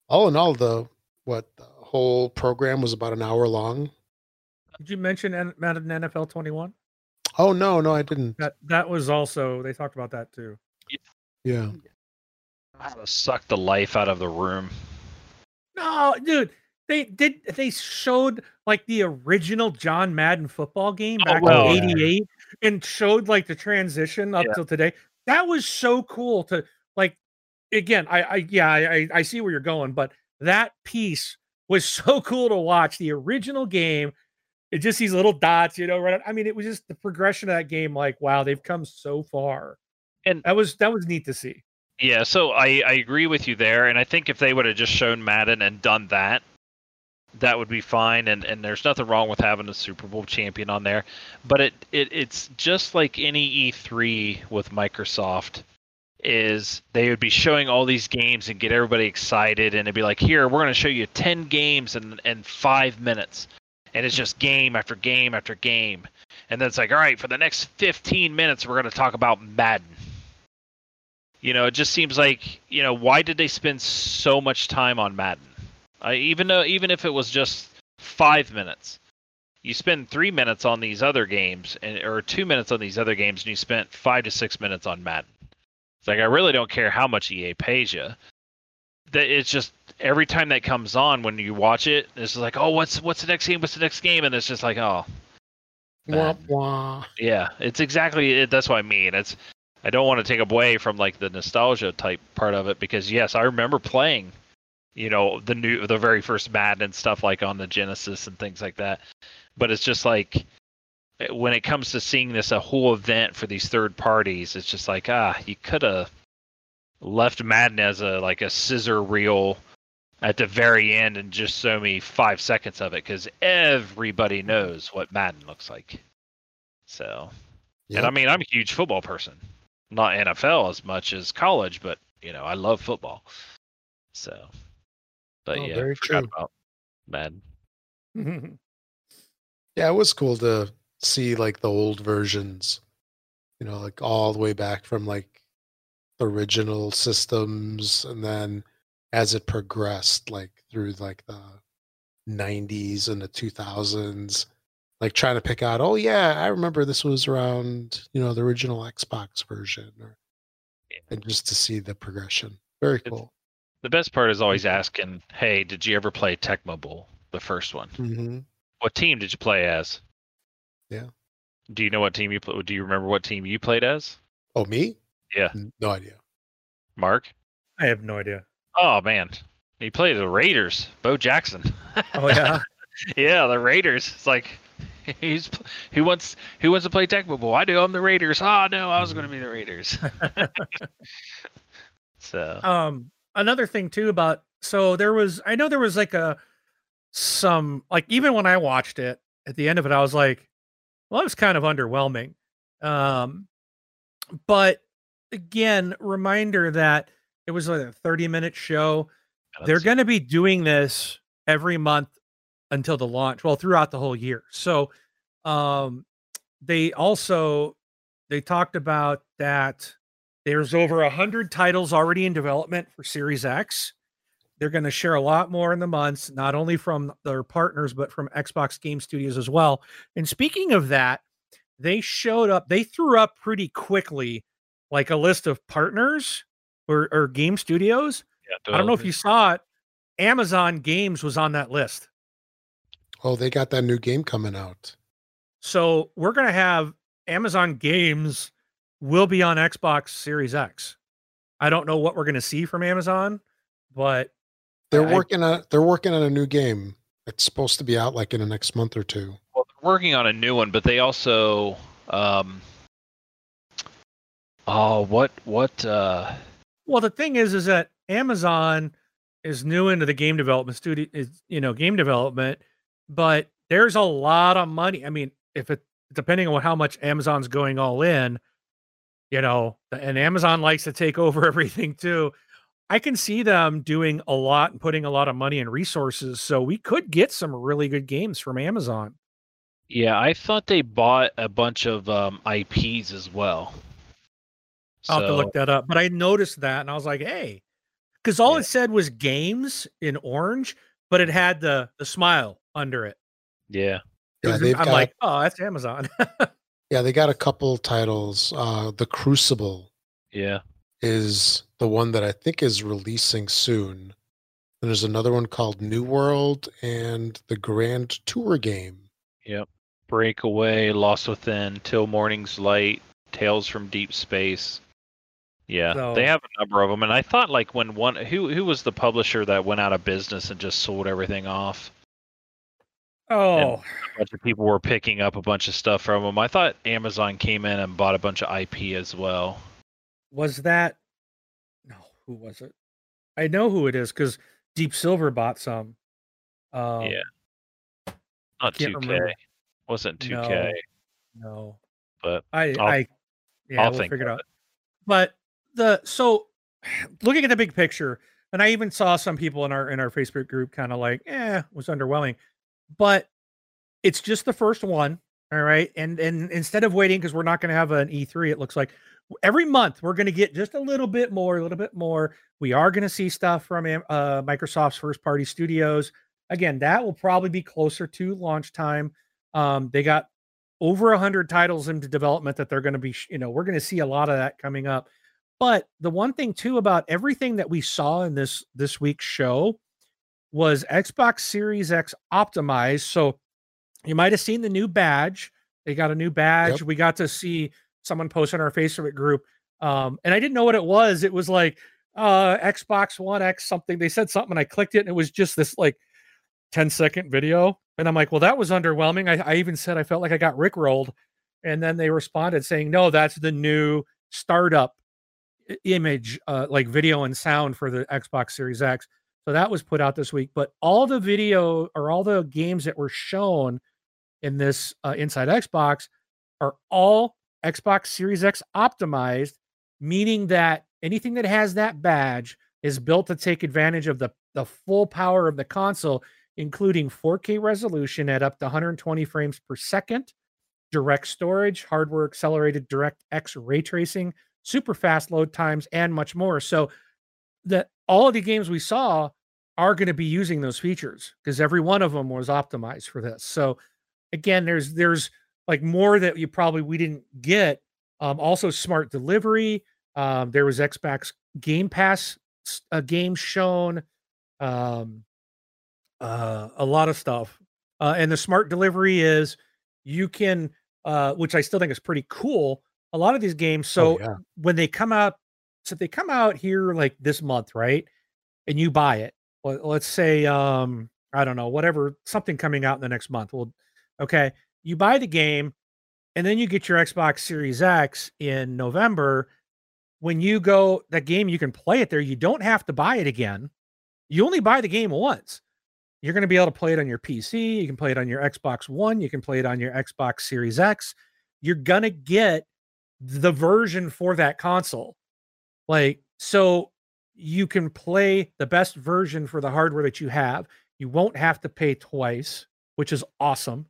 All in all, the what the whole program was about an hour long. Did you mention N- Madden NFL 21? Oh no, no, I didn't. That that was also they talked about that too. Yeah. How to suck the life out of the room. No, dude, They did. They showed like the original John Madden football game Oh, back well, in '88, and showed like the transition up Yeah. till today. That was so cool to like. Again, I, I yeah, I, I- see where you're going, but that piece was so cool to watch. The original game, it just these little dots, you know. Right? I mean, it was just the progression of that game. Like, wow, they've come so far, And- that was that was neat to see. Yeah, so I, I agree with you there, and I think if they would have just shown Madden and done that, that would be fine. And, and there's nothing wrong with having a Super Bowl champion on there, but it, it it's just like any E3 with Microsoft is they would be showing all these games and get everybody excited, and it'd be like, here we're going to show you ten games in in five minutes, and it's just game after game after game, and then it's like, all right, for the next 15 minutes we're going to talk about Madden. You know, it just seems like you know why did they spend so much time on Madden? I, even though even if it was just five minutes, you spend three minutes on these other games, and or two minutes on these other games, and you spent five to six minutes on Madden. It's like I really don't care how much EA pays you. That it's just every time that comes on when you watch it, it's just like, oh, what's what's the next game? What's the next game? And it's just like, oh, Wah, wah. yeah, it's exactly it. That's what I mean. It's I don't want to take away from like the nostalgia type part of it because yes, I remember playing, you know, the new the very first Madden and stuff like on the Genesis and things like that. But it's just like eh, when it comes to seeing this a whole event for these third parties, it's just like ah, you could have left Madden as a like a sizzle reel at the very end and just show me five seconds of it because everybody knows what Madden looks like. So and I mean, I'm a huge football person. Not NFL as much as college, but you know, I love football. So, but Oh, yeah, very forgot true. about Madden. Mm-hmm. Yeah, it was cool to see like the old versions, you know, like all the way back from like the original systems and then as it progressed like through like the 90s and the 2000s like trying to pick out oh yeah i remember this was around you know the original xbox version or Yeah. and just to see the progression very cool The best part is always asking, "Hey, did you ever play Tecmo Bowl, the first one? hmm What team did you play as?" Yeah. Do you know what team you played? Do you remember what team you played as? oh me Yeah. No idea Mark? I have no idea. Oh man, he played the Raiders. Bo Jackson. Oh yeah. Yeah, the Raiders. It's like he's who wants who wants to play Tecmo Bowl? I do. I'm the Raiders. Oh no, I was going to be the Raiders. so um another thing too about so there was i know there was like a some like even when i watched it at the end of it i was like well it was kind of underwhelming. Um but again reminder that it was like a 30 minute show they're going to be doing this every month until the launch well throughout the whole year. So um they also they talked about that there's over a hundred titles already in development for series x. They're going to share a lot more in the months not only from their partners but from xbox game studios as well. And speaking of that they showed up they threw up pretty quickly like a list of partners or, or game studios. Yeah, I don't know if you saw it. Amazon Games was on that list. oh they got that new game coming out. So we're going to have Amazon Games will be on Xbox Series X. I don't know what we're going to see from Amazon, but they're I- working on they're working on a new game it's supposed to be out like in the next month or two Well, they're working on a new one, but they also um oh what what uh well, the thing is, is that Amazon is new into the game development studio, is you know, game development, but there's a lot of money. I mean, if it depending on how much Amazon's going all in, you know, and Amazon likes to take over everything too. I can see them doing a lot and putting a lot of money and resources. So we could get some really good games from Amazon. yeah, I thought they bought a bunch of um IPs as well. I'll have to look that up. But I noticed that and I was like, hey, because all Yeah. it said was games in orange, but it had the the smile under it. yeah. Yeah I'm got like, oh, that's Amazon. Yeah, they got a couple titles. Uh, the Crucible Yeah. is the one that I think is releasing soon. And there's another one called New World and the Grand Tour game. Yep. Breakaway, Lost Within, Till Morning's Light, Tales from Deep Space. Yeah, So- they have a number of them, and I thought like when one who who was the publisher that went out of business and just sold everything off. Oh, A bunch of people were picking up a bunch of stuff from them. I thought Amazon came in and bought a bunch of IP as well. was that? No, who was it? I know who it is because Deep Silver bought some. Um, Yeah. Not 2K. Wasn't 2K, No, no. but I, I'll- I, yeah, I'll we'll figure it out. But the so looking at the big picture, and I even saw some people in our in our Facebook group kind of like, eh, it was underwhelming. But it's just the first one, all right. And and instead of waiting because we're not going to have an E3, it looks like every month we're going to get just a little bit more, a little bit more. We are going to see stuff from uh, Microsoft's first party studios. Again, that will probably be closer to launch time. Um, they got over 100 titles into development that they're going to be you know we're going to see a lot of that coming up but the one thing too about everything that we saw in this this week's show was xbox series x optimized so you might have seen the new badge they got a new badge we got to see someone post on our facebook group um and i didn't know what it was it was like uh xbox one x something they said something and i clicked it and it was just this like 10 second video. And I'm like, well, that was underwhelming. I, I even said I felt like I got rickrolled. And then they responded saying, no, that's the new startup image, uh, like video and sound for the Xbox Series X. So that was put out this week. But all the video or all the games that were shown in this uh, Inside Xbox are all Xbox Series X optimized, meaning that anything that has that badge is built to take advantage of the, the full power of the console including 4K resolution at up to 120 frames per second, direct storage, hardware accelerated DirectX ray tracing, super fast load times, and much more. So that all of the games we saw are going to be using those features because every one of them was optimized for this. So again, there's there's like more that you probably we didn't get. Um, also, smart delivery. Um, there was Xbox Game Pass s- uh, games shown. Um, uh, a lot of stuff. Uh, and the smart delivery is you can, uh, which I still think is pretty cool. A lot of these games, so Oh, yeah. when they come out, so if they come out here like this month, right? And you buy it, let's say, um, I don't know, whatever, something coming out in the next month. Well, okay, you buy the game, and then you get your Xbox Series X in November. When you go that game, you can play it there. You don't have to buy it again. You only buy the game once you're going to be able to play it on your PC. You can play it on your Xbox One. You can play it on your Xbox Series X. You're going to get the version for that console. Like, so you can play the best version for the hardware that you have. You won't have to pay twice, which is awesome.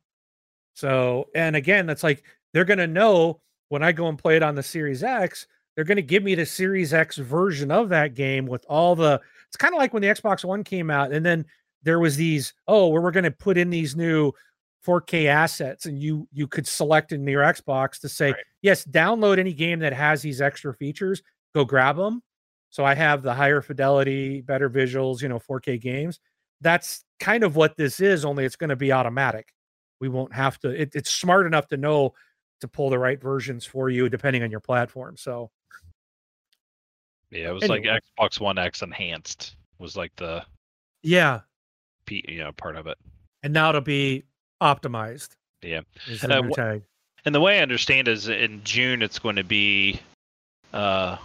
So, and again, that's like they're going to know when I go and play it on the Series X, they're going to give me the Series X version of that game with all the. It's kind of like when the Xbox One came out, and then there was these oh where we're going to put in these new 4k assets and you you could select in your xbox to say Right. yes download any game that has these extra features go grab them so i have the higher fidelity better visuals you know 4k games that's kind of what this is only it's going to be automatic we won't have to it, it's smart enough to know to pull the right versions for you depending on your platform so Yeah, it was Anyway. like Xbox One X enhanced was like the yeah P, you know, part of it. and now it'll be optimized Yeah. And, uh, And the way I understand is in June it's going to be uh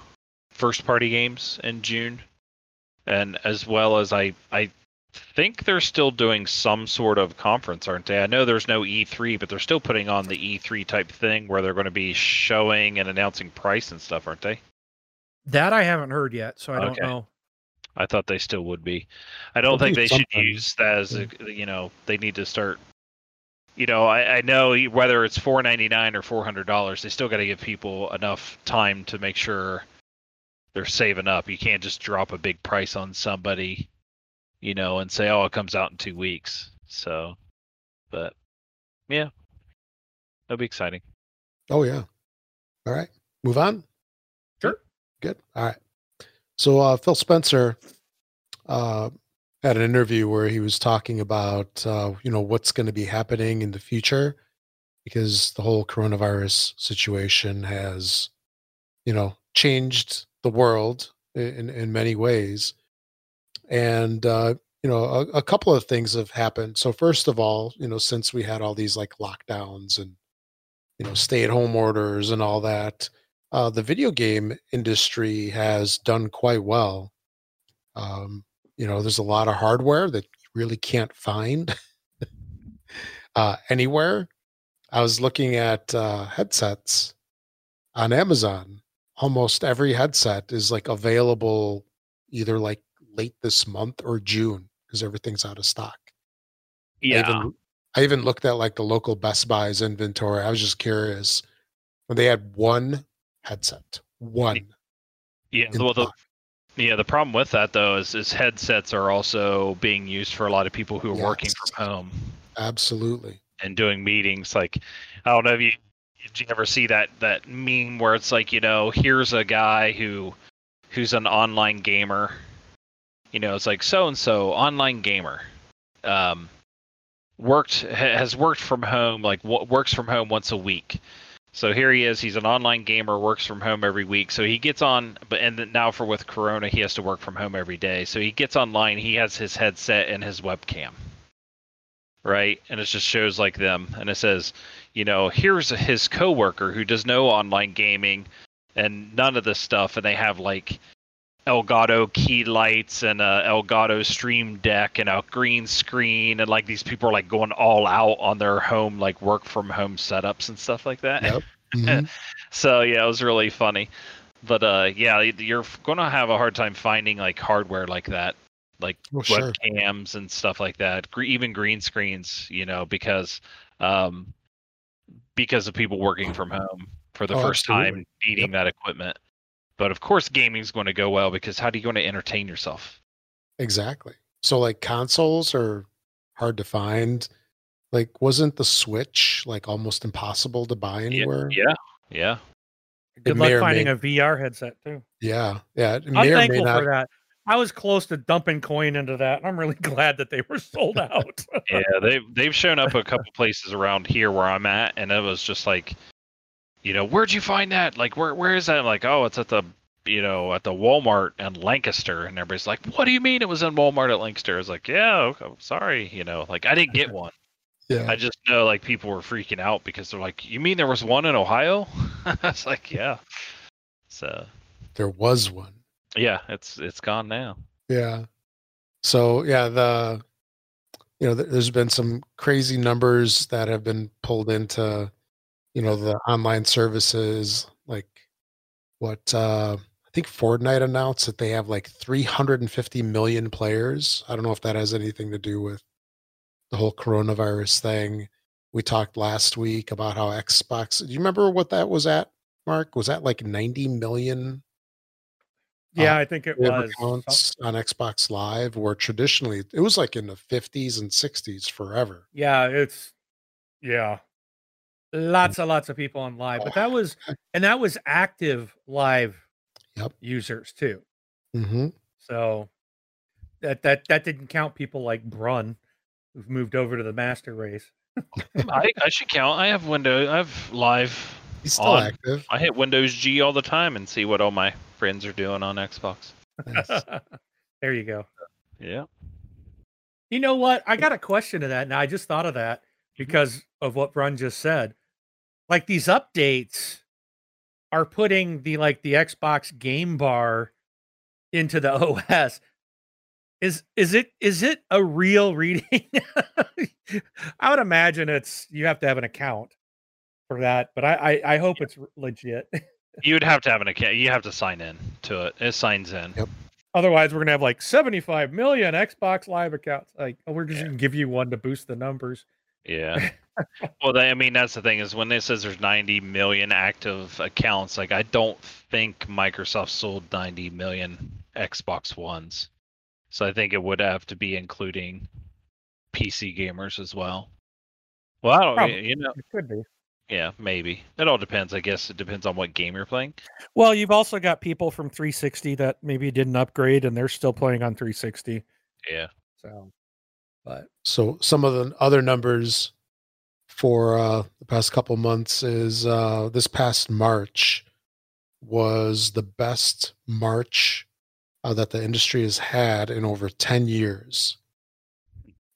first party games in June. And as well as I I think they're still doing some sort of conference, aren't they? I know there's no E3, but they're still putting on the E3 type thing where they're going to be showing and announcing price and stuff, aren't they? that i haven't heard yet so i don't Okay. know I thought they still would be. I don't They'll think do they should use that as a, hmm. you know they need to start. You know, I, I know e- whether it's four ninety nine or four hundred dollars, they still got to give people enough time to make sure they're saving up. You can't just drop a big price on somebody, you know, and say, "Oh, it comes out in two weeks." So, but yeah, that'll be exciting. Oh yeah. All right. Move on. Sure. Good. All right. So uh, Phil Spencer uh, had an interview where he was talking about uh, you know what's going to be happening in the future because the whole coronavirus situation has you know changed the world in in many ways. And uh, you know a, a couple of things have happened. So first of all you know since we had all these like lockdowns and you know stay at home orders and all that uh, the video game industry has done quite well. Um, you know there's a lot of hardware that you really can't find uh, anywhere. I was looking at uh, headsets on amazon almost every headset is like available either like late this month or june because everything's out of stock Yeah. I even, I even looked at like the local best buy's inventory i was just curious when they had one headset one yeah. Well, the, yeah. The problem with that though is, is headsets are also being used for a lot of people who are working from home absolutely and doing meetings. Like, I don't know if you did you ever see that that meme where it's like, you know, here's a guy who who's an online gamer. You know, it's like so and so online gamer. Um, worked has worked from home like works from home once a week. So here he is. He's an online gamer, works from home every week. So he gets on, but and now for with Corona, he has to work from home every day. So he gets online. He has his headset and his webcam, right? And it just shows like them, and it says, you know, here's his coworker who does no online gaming and none of this stuff, and they have like Elgato key lights and a Elgato Stream Deck and a green screen, and like these people are like going all out on their home like work from home setups and stuff like that. Yep. Mhm. So yeah, it was really funny. But uh, yeah, you're gonna have a hard time finding like hardware like that, like Well, sure. webcams and stuff like that. Even green screens, you know, because um, because of people working from home for the Oh, first time absolutely. needing that equipment. But of course, gaming's going to go well because how do you going to entertain yourself? Exactly. So like consoles are hard to find. Like wasn't the Switch like almost impossible to buy anywhere? Yeah, yeah. Good may luck finding may- a VR headset too. Yeah. Yeah. It I'm may or may thankful not for that. I was close to dumping coin into that. I'm really glad that they were sold out. yeah, they've they've shown up a couple places around here where I'm at, and it was just like, you know, where'd you find that? Like, where where is that? I'm like, oh, it's at the you know at the Walmart in Lancaster, and everybody's like, what do you mean it was in Walmart at Lancaster? I was like, yeah, okay, sorry, you know, like I didn't get one. yeah. I just know like people were freaking out because they're like, you mean there was one in Ohio? I was like, yeah. So there was one. Yeah, it's it's gone now. Yeah. So yeah, the you know, there's been some crazy numbers that have been pulled into, you know, the online services. Like what uh I think Fortnite announced that they have like 350 million players. I don't know if that has anything to do with the whole coronavirus thing. We talked last week about how Xbox. Do you remember what that was at, Mark? Was that like 90 million yeah, Uh, I think it was. accounts on Xbox Live, where traditionally it was like in the 50s and 60s forever. Yeah, it's yeah. Lots and lots of people on live. But that was and that was active live Yep. users too. hmm So that that that didn't count people like Brun who've moved over to the master race. I, I should count. I have window. I have live. He's still On. active. I hit Windows G all the time and see what all my friends are doing on Xbox. Nice. there you go. Yeah. You know what? I got a question to that. Now I just thought of that Mm-hmm. because of what Brun just said. Like these updates are putting the like the Xbox game bar into the OS. Is is it is it a real reading? I would imagine it's you have to have an account for that, but I I, I hope it's legit. You would have to have an account. You have to sign in to it. It signs in. Yep. Otherwise, we're gonna have like 75 million Xbox Live accounts. Like, we're just gonna give you one to boost the numbers. Yeah. well, they, I mean, that's the thing is when it says there's 90 million active accounts, like I don't think Microsoft sold 90 million Xbox Ones. So I think it would have to be including PC gamers as well. Well, I don't, Probably. you know, It could be. Yeah, maybe. It all depends. I guess it depends on what game you're playing. Well, you've also got people from 360 that maybe didn't upgrade and they're still playing on 360. Yeah. So, but so some of the other numbers for uh, the past couple months is uh, this past March was the best March uh, that the industry has had in over 10 years.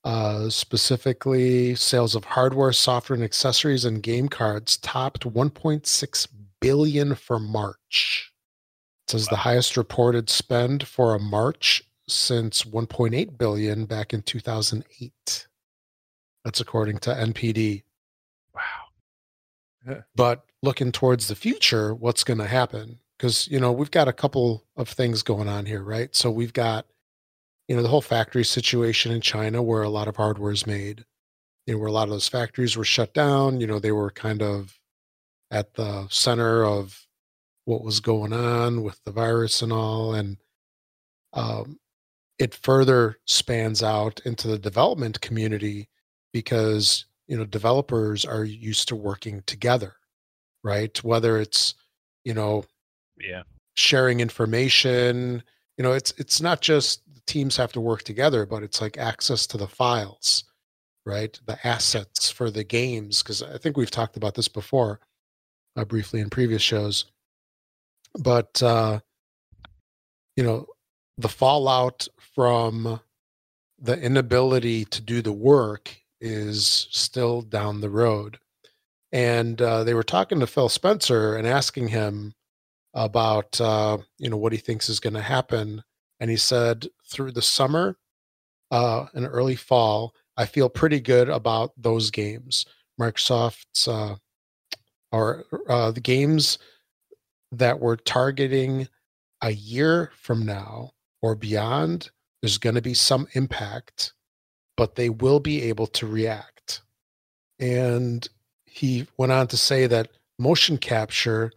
Uh, specifically, sales of hardware, software, and accessories and game cards topped 1.6 billion for March. It says wow. the highest reported spend for a March since 1.8 billion back in 2008. That's according to NPD. Wow. But looking towards the future, what's going to happen? Because, you know, we've got a couple of things going on here, right? So we've got, you know, the whole factory situation in China where a lot of hardware is made, you know, where a lot of those factories were shut down. You know, they were kind of at the center of what was going on with the virus and all. And um, it further spans out into the development community because you know developers are used to working together right whether it's you know yeah sharing information you know it's it's not just teams have to work together but it's like access to the files right the assets for the games because i think we've talked about this before uh, briefly in previous shows but uh you know the fallout from the inability to do the work is still down the road. And uh, they were talking to Phil Spencer and asking him about uh, you know what he thinks is going to happen, and he said through the summer uh, and early fall, I feel pretty good about those games. Microsoft's uh, or uh, the games that we're targeting a year from now or beyond, there's going to be some impact, but they will be able to react. And he went on to say that motion capture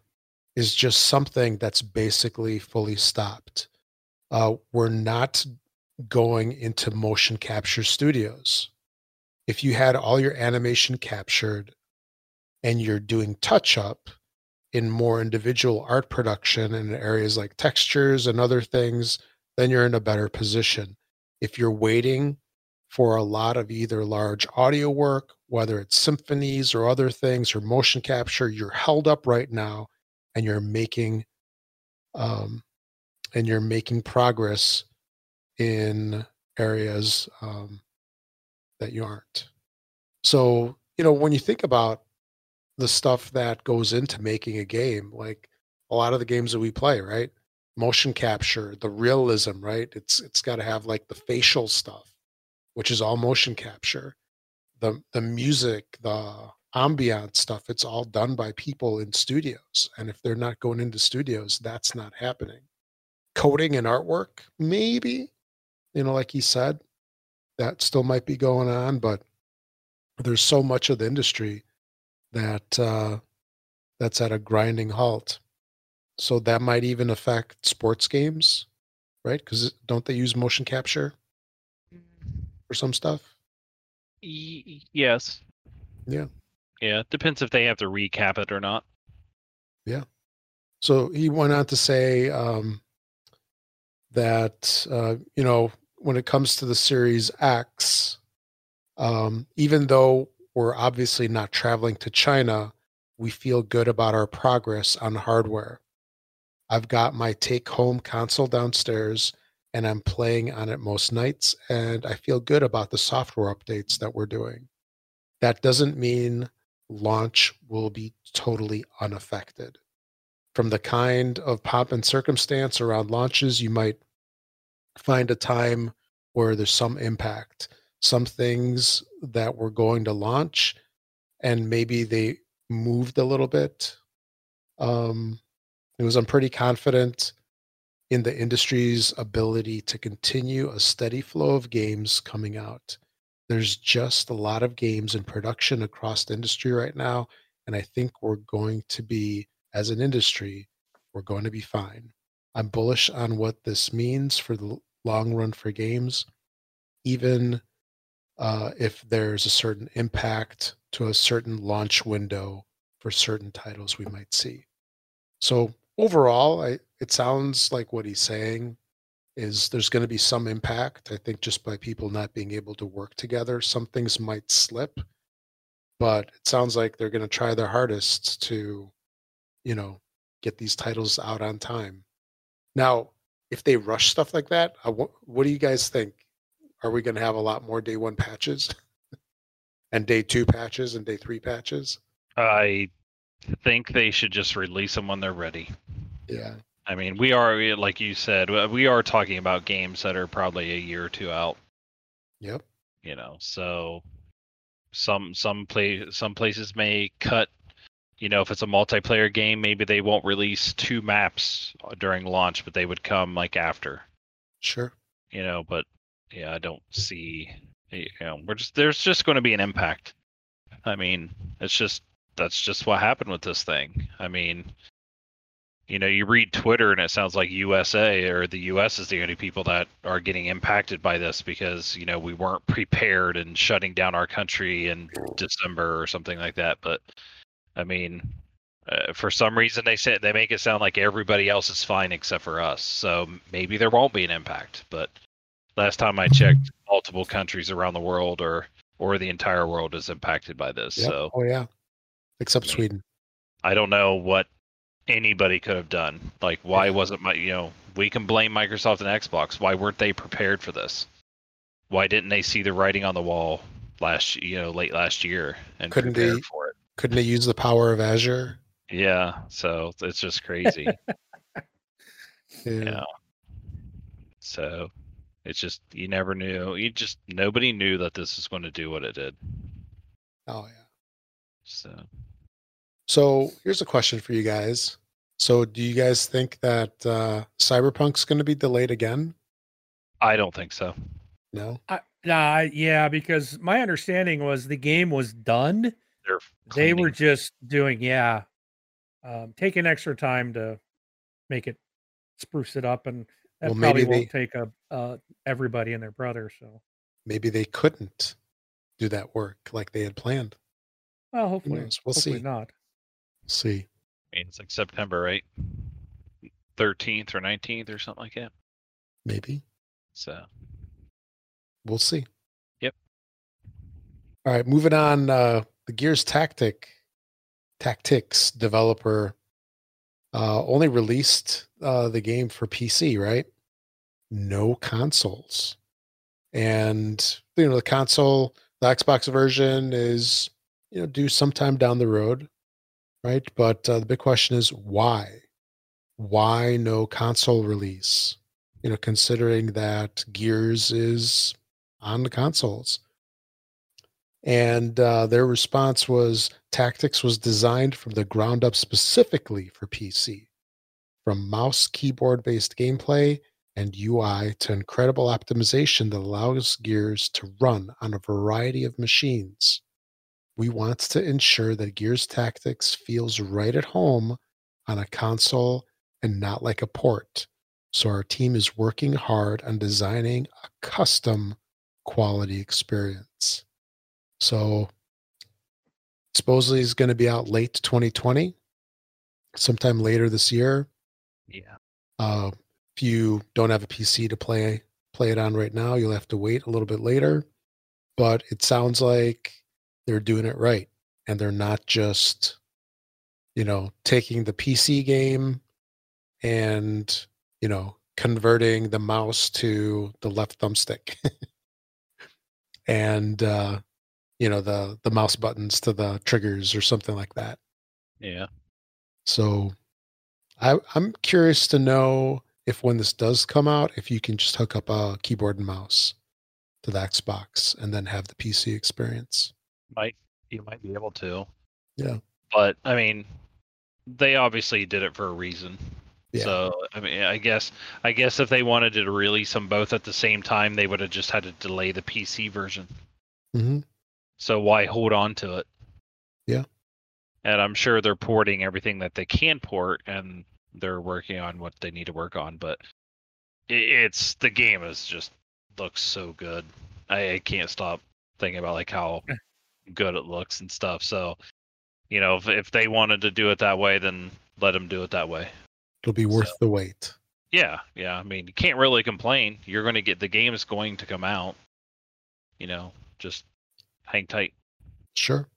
is just something that's basically fully stopped. Uh, we're not going into motion capture studios. If you had all your animation captured and you're doing touch up in more individual art production in areas like textures and other things, then you're in a better position. If you're waiting for a lot of either large audio work, whether it's symphonies or other things or motion capture, you're held up right now and you're making um, and you're making progress in areas um, that you aren't. So, you know, when you think about the stuff that goes into making a game, like a lot of the games that we play, right? motion capture, the realism, right? It's it's got to have like the facial stuff, which is all motion capture. The the music, the ambient stuff, it's all done by people in studios. And if they're not going into studios, that's not happening. Coding and artwork, maybe, you know, like he said, that still might be going on, but there's so much of the industry that uh, that's at a grinding halt. So that might even affect sports games, right? Because don't they use motion capture for some stuff? Y- yes. Yeah. Yeah. It Depends if they have to recap it or not. Yeah. So he went on to say um, that, uh, you know, when it comes to the Series X, um, even though we're obviously not traveling to China, we feel good about our progress on hardware. I've got my take home console downstairs and I'm playing on it most nights. And I feel good about the software updates that we're doing. That doesn't mean launch will be totally unaffected. From the kind of pomp and circumstance around launches, you might find a time where there's some impact, some things that were going to launch, and maybe they moved a little bit. Um, it was I'm pretty confident in the industry's ability to continue a steady flow of games coming out. There's just a lot of games in production across the industry right now. And I think we're going to be, as an industry, we're going to be fine. I'm bullish on what this means for the long run for games, even uh, if there's a certain impact to a certain launch window for certain titles we might see. So overall, I, it sounds like what he's saying is there's going to be some impact. I think just by people not being able to work together, some things might slip. But it sounds like they're going to try their hardest to, you know, get these titles out on time. Now, if they rush stuff like that, what, what do you guys think? Are we going to have a lot more day one patches and day two patches and day three patches? I think they should just release them when they're ready. Yeah. I mean, we are like you said, we are talking about games that are probably a year or two out. Yep. You know, so some some play some places may cut. You know, if it's a multiplayer game, maybe they won't release two maps during launch, but they would come like after. Sure. You know, but yeah, I don't see. You know, we're just there's just going to be an impact. I mean, it's just that's just what happened with this thing. I mean, you know, you read Twitter and it sounds like USA or the US is the only people that are getting impacted by this because, you know, we weren't prepared and shutting down our country in December or something like that. But I mean, uh, for some reason they say they make it sound like everybody else is fine except for us. So maybe there won't be an impact. But last time I checked, multiple countries around the world or or the entire world is impacted by this. Yep. So Oh yeah. Except I mean, Sweden. I don't know what anybody could have done. Like, why Yeah. wasn't my, you know, we can blame Microsoft and Xbox. Why weren't they prepared for this? Why didn't they see the writing on the wall last, you know, late last year and Couldn't prepare they- for it? Couldn't they use the power of Azure? Yeah. So it's just crazy. Yeah. yeah. So it's just you never knew. You just nobody knew that this was going to do what it did. Oh yeah. So So here's a question for you guys. So do you guys think that uh, Cyberpunk's going to be delayed again? I don't think so. No. I, nah, yeah, because my understanding was the game was done. They're They were just doing, yeah, um, taking extra time to make it spruce it up, and that Well, probably maybe won't take a uh, everybody and their brother. So, Maybe they couldn't do that work like they had planned. well, hopefully. We'll hopefully see. not. see. I mean, it's like September, right? 13th or 19th or something like that. Maybe. So, We'll see. Yep. All right, moving on. Uh, the Gears Tactic Tactics developer uh, only released uh, the game for PC, right? No consoles, and you know the console, the Xbox version is you know due sometime down the road, right? But uh, the big question is why? Why no console release? You know, considering that Gears is on the consoles. And uh, their response was Tactics was designed from the ground up specifically for PC, from mouse keyboard based gameplay and UI to incredible optimization that allows Gears to run on a variety of machines. We want to ensure that Gears Tactics feels right at home on a console and not like a port. So our team is working hard on designing a custom quality experience. So supposedly is going to be out late 2020, sometime later this year. yeah. Uh, if you don't have a PC to play play it on right now, you'll have to wait a little bit later. But it sounds like they're doing it right, and they're not just, you know, taking the PC game and you know converting the mouse to the left thumbstick, and uh, you know the the mouse buttons to the triggers or something like that. Yeah. So I, I'm curious to know if when this does come out, if you can just hook up a keyboard and mouse to the Xbox and then have the PC experience. Might you might be able to. Yeah. But I mean, they obviously did it for a reason. Yeah. So I mean, I guess I guess if they wanted to release them both at the same time, they would have just had to delay the PC version. hmm So why hold on to it? Yeah. And I'm sure they're porting everything that they can port, and they're working on what they need to work on. But it's the game is just looks so good. I, I can't stop thinking about like how good it looks and stuff. So, you know, if if they wanted to do it that way, then let them do it that way. It'll be worth So- the wait. Yeah, yeah. I mean, you can't really complain. You're going to get the game is going to come out. You know, just hang tight. Sure.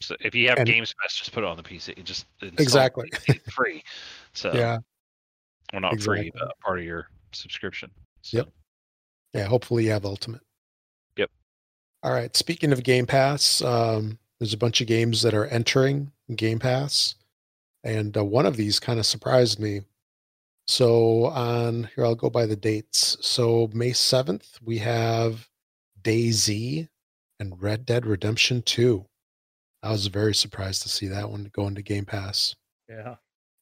So if you have And- Games Pass, just put it on the PC. Just it. Exactly. It's free. So Yeah. well, not free, but part of your subscription. So, Yep. Yeah. Hopefully you have Ultimate. Yep. All right. Speaking of Game Pass, um, there's a bunch of games that are entering Game Pass, and uh, one of these kind of surprised me. So on here, I'll go by the dates. So May seventh, we have DayZ and Red Dead Redemption Two. I was very surprised to see that one go into Game Pass. Yeah.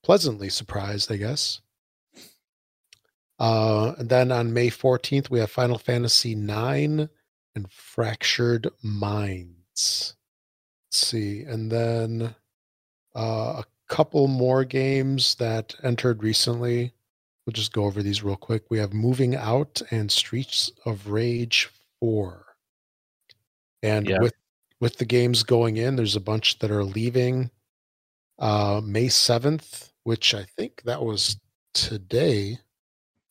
Pleasantly surprised, I guess. Uh, and then on May 14th, we have Final Fantasy IX and Fractured Minds. Let's see. And then uh, a couple more games that entered recently. We'll just go over these real quick. We have Moving Out and Streets of Rage 4. And Yeah. with with the games going in, there's a bunch that are leaving uh May 7th, which I think that was today.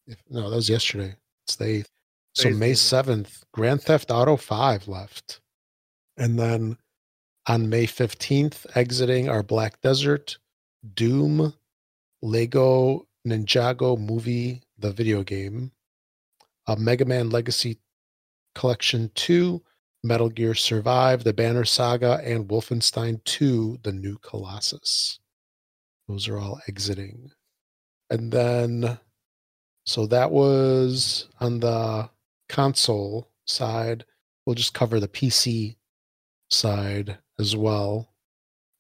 If, no, that was yesterday. It's the 8th. So May 7th, Grand Theft Auto 5 left. And then on May 15th, exiting our Black Desert, Doom, Lego Ninjago movie, the video game, a Mega Man Legacy Collection 2, Metal Gear Survive, The Banner Saga, and Wolfenstein 2, The New Colossus. Those are all exiting. And then, so that was on the console side. We'll just cover the PC side as well.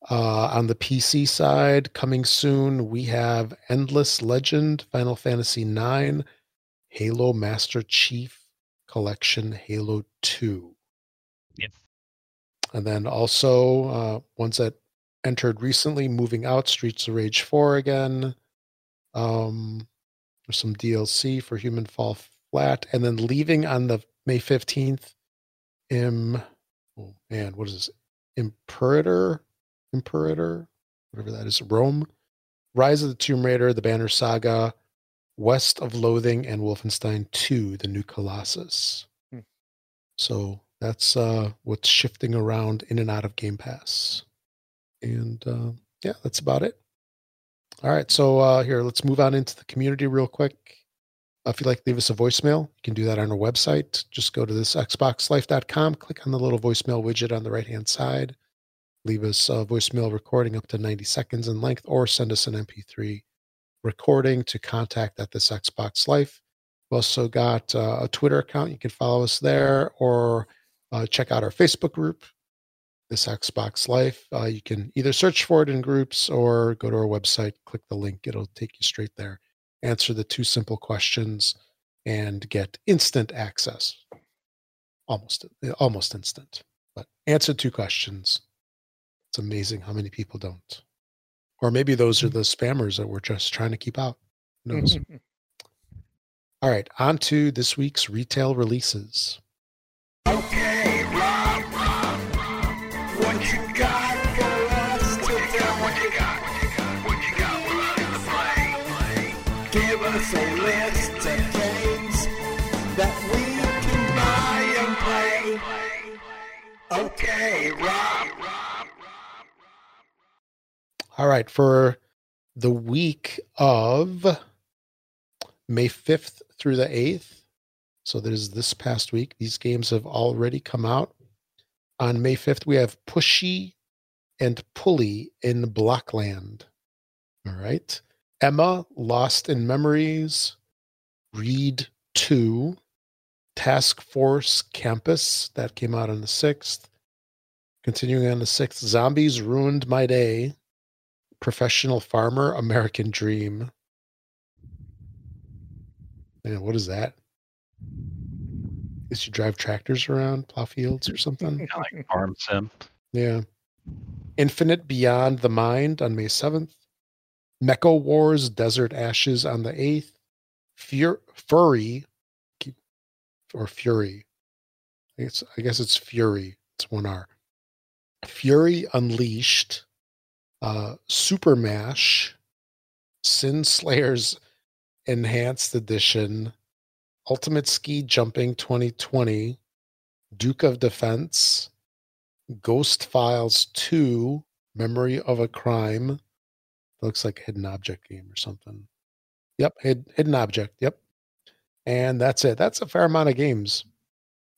Uh, on the PC side, coming soon, we have Endless Legend, Final Fantasy IX, Halo Master Chief Collection, Halo 2. Yep. And then also uh, ones that entered recently, moving out, Streets of Rage 4 again. Um, there's some DLC for Human Fall Flat. And then leaving on the May 15th, Im, oh man, what is this? Imperator? Imperator? Whatever that is. Rome. Rise of the Tomb Raider, The Banner Saga, West of Loathing, and Wolfenstein 2, The New Colossus. Hmm. So that's uh, what's shifting around in and out of Game Pass. And uh, yeah, that's about it. All right. So uh, here, let's move on into the community real quick. Uh, if you'd like leave us a voicemail, you can do that on our website. Just go to this xboxlife.com, click on the little voicemail widget on the right hand side. Leave us a voicemail recording up to 90 seconds in length, or send us an MP3 recording to contact at this Xbox Life. We've also got uh, a Twitter account. You can follow us there or uh, check out our Facebook group, this Xbox Life. Uh, you can either search for it in groups or go to our website, click the link. It'll take you straight there. Answer the two simple questions and get instant access. Almost, almost instant, but answer two questions. It's amazing how many people don't. Or maybe those are the spammers that we're just trying to keep out. Who knows? All right, on to this week's retail releases. Okay, Okay, Rob. All right, for the week of May 5th through the 8th, so that is this past week, these games have already come out. On May 5th, we have Pushy and Pulley in Blockland. All right. Emma, Lost in Memories, Reed 2, Task Force Kampas, that came out on the 6th. Continuing on the 6th, Zombies Ruined My Day, Professional Farmer, American Dream. Man, what is that? Guess you drive tractors around, plow fields or something? Like Farm Sim. Yeah. Infinite Beyond the Mind on May 7th. Mecha Wars Desert Ashes on the 8th. Fur- Furry or Fury. I guess, I guess it's Fury. It's one R. Fury Unleashed. Uh, Super Mash. Sin Slayers Enhanced Edition, Ultimate Ski Jumping 2020, Duke of Defense, Ghost Files 2, Memory of a Crime. Looks like a hidden object game or something. Yep, hid, hidden object. Yep. And that's it. That's a fair amount of games.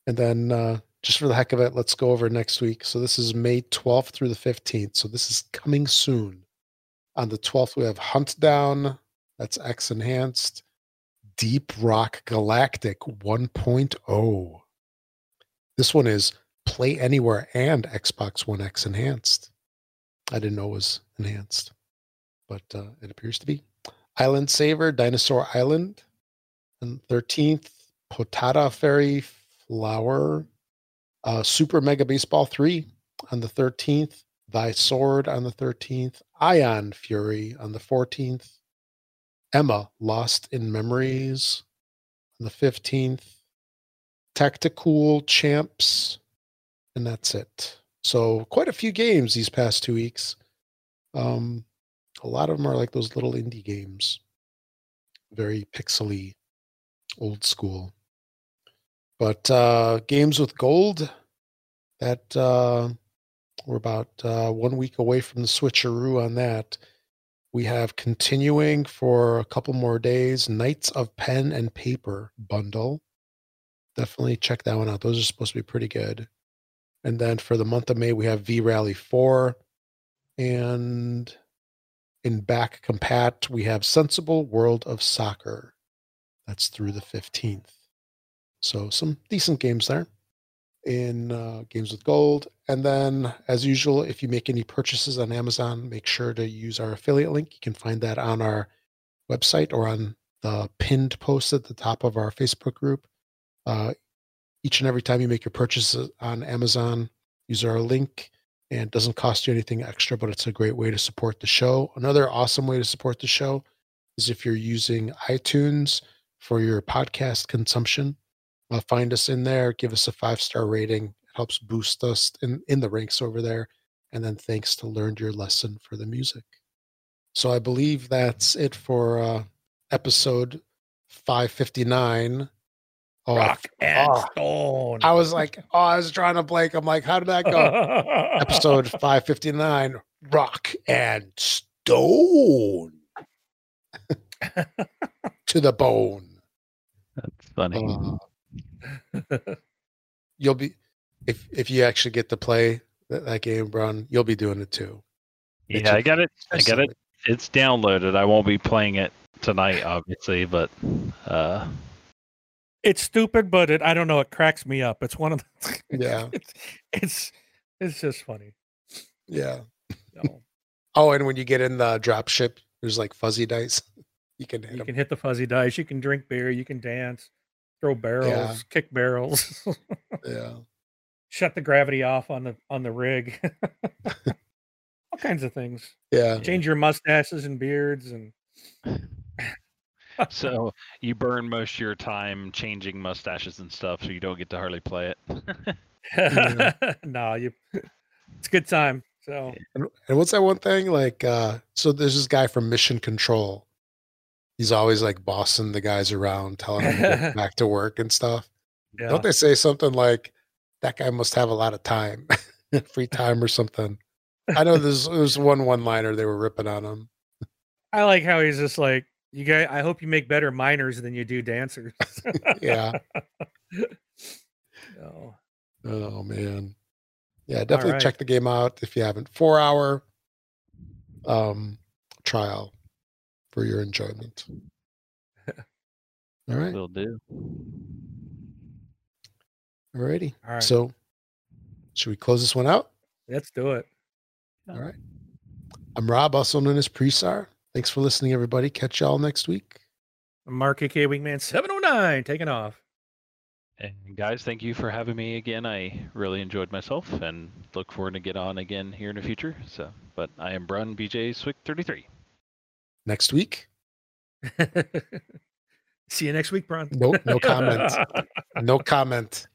And then uh, just for the heck of it, let's go over next week. So this is May 12th through the 15th. So this is coming soon. On the 12th, we have Hunt Down. That's X Enhanced. Deep Rock Galactic 1.0. This one is Play Anywhere and Xbox One X Enhanced. I didn't know it was enhanced, but uh, it appears to be. Island Saver, Dinosaur Island. And 13th, Potata Fairy Flower. Uh, Super Mega Baseball 3 on the 13th. Thy Sword on the 13th. Ion Fury on the 14th. Emma Lost in Memories on the 15th. Tactical Champs. And that's it. So quite a few games these past two weeks. Um, a lot of them are like those little indie games, very pixely, old school. But uh, games with gold, that uh, we're about uh, one week away from the switcheroo on that. We have continuing for a couple more days Knights of Pen and Paper bundle. Definitely check that one out. Those are supposed to be pretty good. And then for the month of May, we have V Rally 4. And in back compat, we have Sensible World of Soccer. That's through the 15th. So some decent games there in uh, Games with Gold. And then, as usual, if you make any purchases on Amazon, make sure to use our affiliate link. You can find that on our website or on the pinned post at the top of our Facebook group. Uh, each and every time you make your purchases on Amazon, use our link and it doesn't cost you anything extra, but it's a great way to support the show. Another awesome way to support the show is if you're using iTunes for your podcast consumption. Uh, find us in there, give us a five star rating. It helps boost us in, in the ranks over there. And then thanks to Learned Your Lesson for the music. So I believe that's it for uh, episode 559. Oh, I Rock and oh, Stone. I was like, oh, I was trying to blank. I'm like, how did that go? Episode 559 Rock and Stone to the bone. That's funny. Uh, you'll be, if if you actually get to play that, that game, Bron, you'll be doing it too. it yeah, I got it. I got it. It's downloaded. I won't be playing it tonight, obviously, but uh, it's stupid, but it I don't know. It cracks me up. It's one of the. Yeah. It's it's, it's just funny. Yeah. So, Oh, and when you get in the drop ship, there's like fuzzy dice. You can hit you 'em. can hit the fuzzy dice. You can drink beer. You can dance, throw barrels, kick barrels, Yeah. shut the gravity off on the on the rig. All kinds of things. Yeah. Change your mustaches and beards and so you burn most of your time changing mustaches and stuff, so you don't get to hardly play it. Yeah. no, you. It's a good time. So And, and what's that one thing? Like, uh, so there's this guy from Mission Control. He's always like bossing the guys around, telling them to get back to work and stuff. yeah, Don't they say something like, that guy must have a lot of time, free time or something? I know there's there's one one liner they were ripping on him. I like how he's just like you guys. I hope you make better miners than you do dancers. Yeah. So, Oh man. Yeah, definitely right. check the game out if you haven't. Four hour um trial for your enjoyment. All right. Will do. All righty. all right, So should we close this one out? let's do it. All right. I'm Rob, also known as Presar. Thanks for listening, everybody. Catch y'all next week. I'm Mark AK Wingman seven oh nine taking off. And guys, thank you for having me again. I really enjoyed myself and look forward to get on again here in the future. So, but I am Brun BJ Swick 33. Next week. See you next week, Bron. No, no comment. No comment.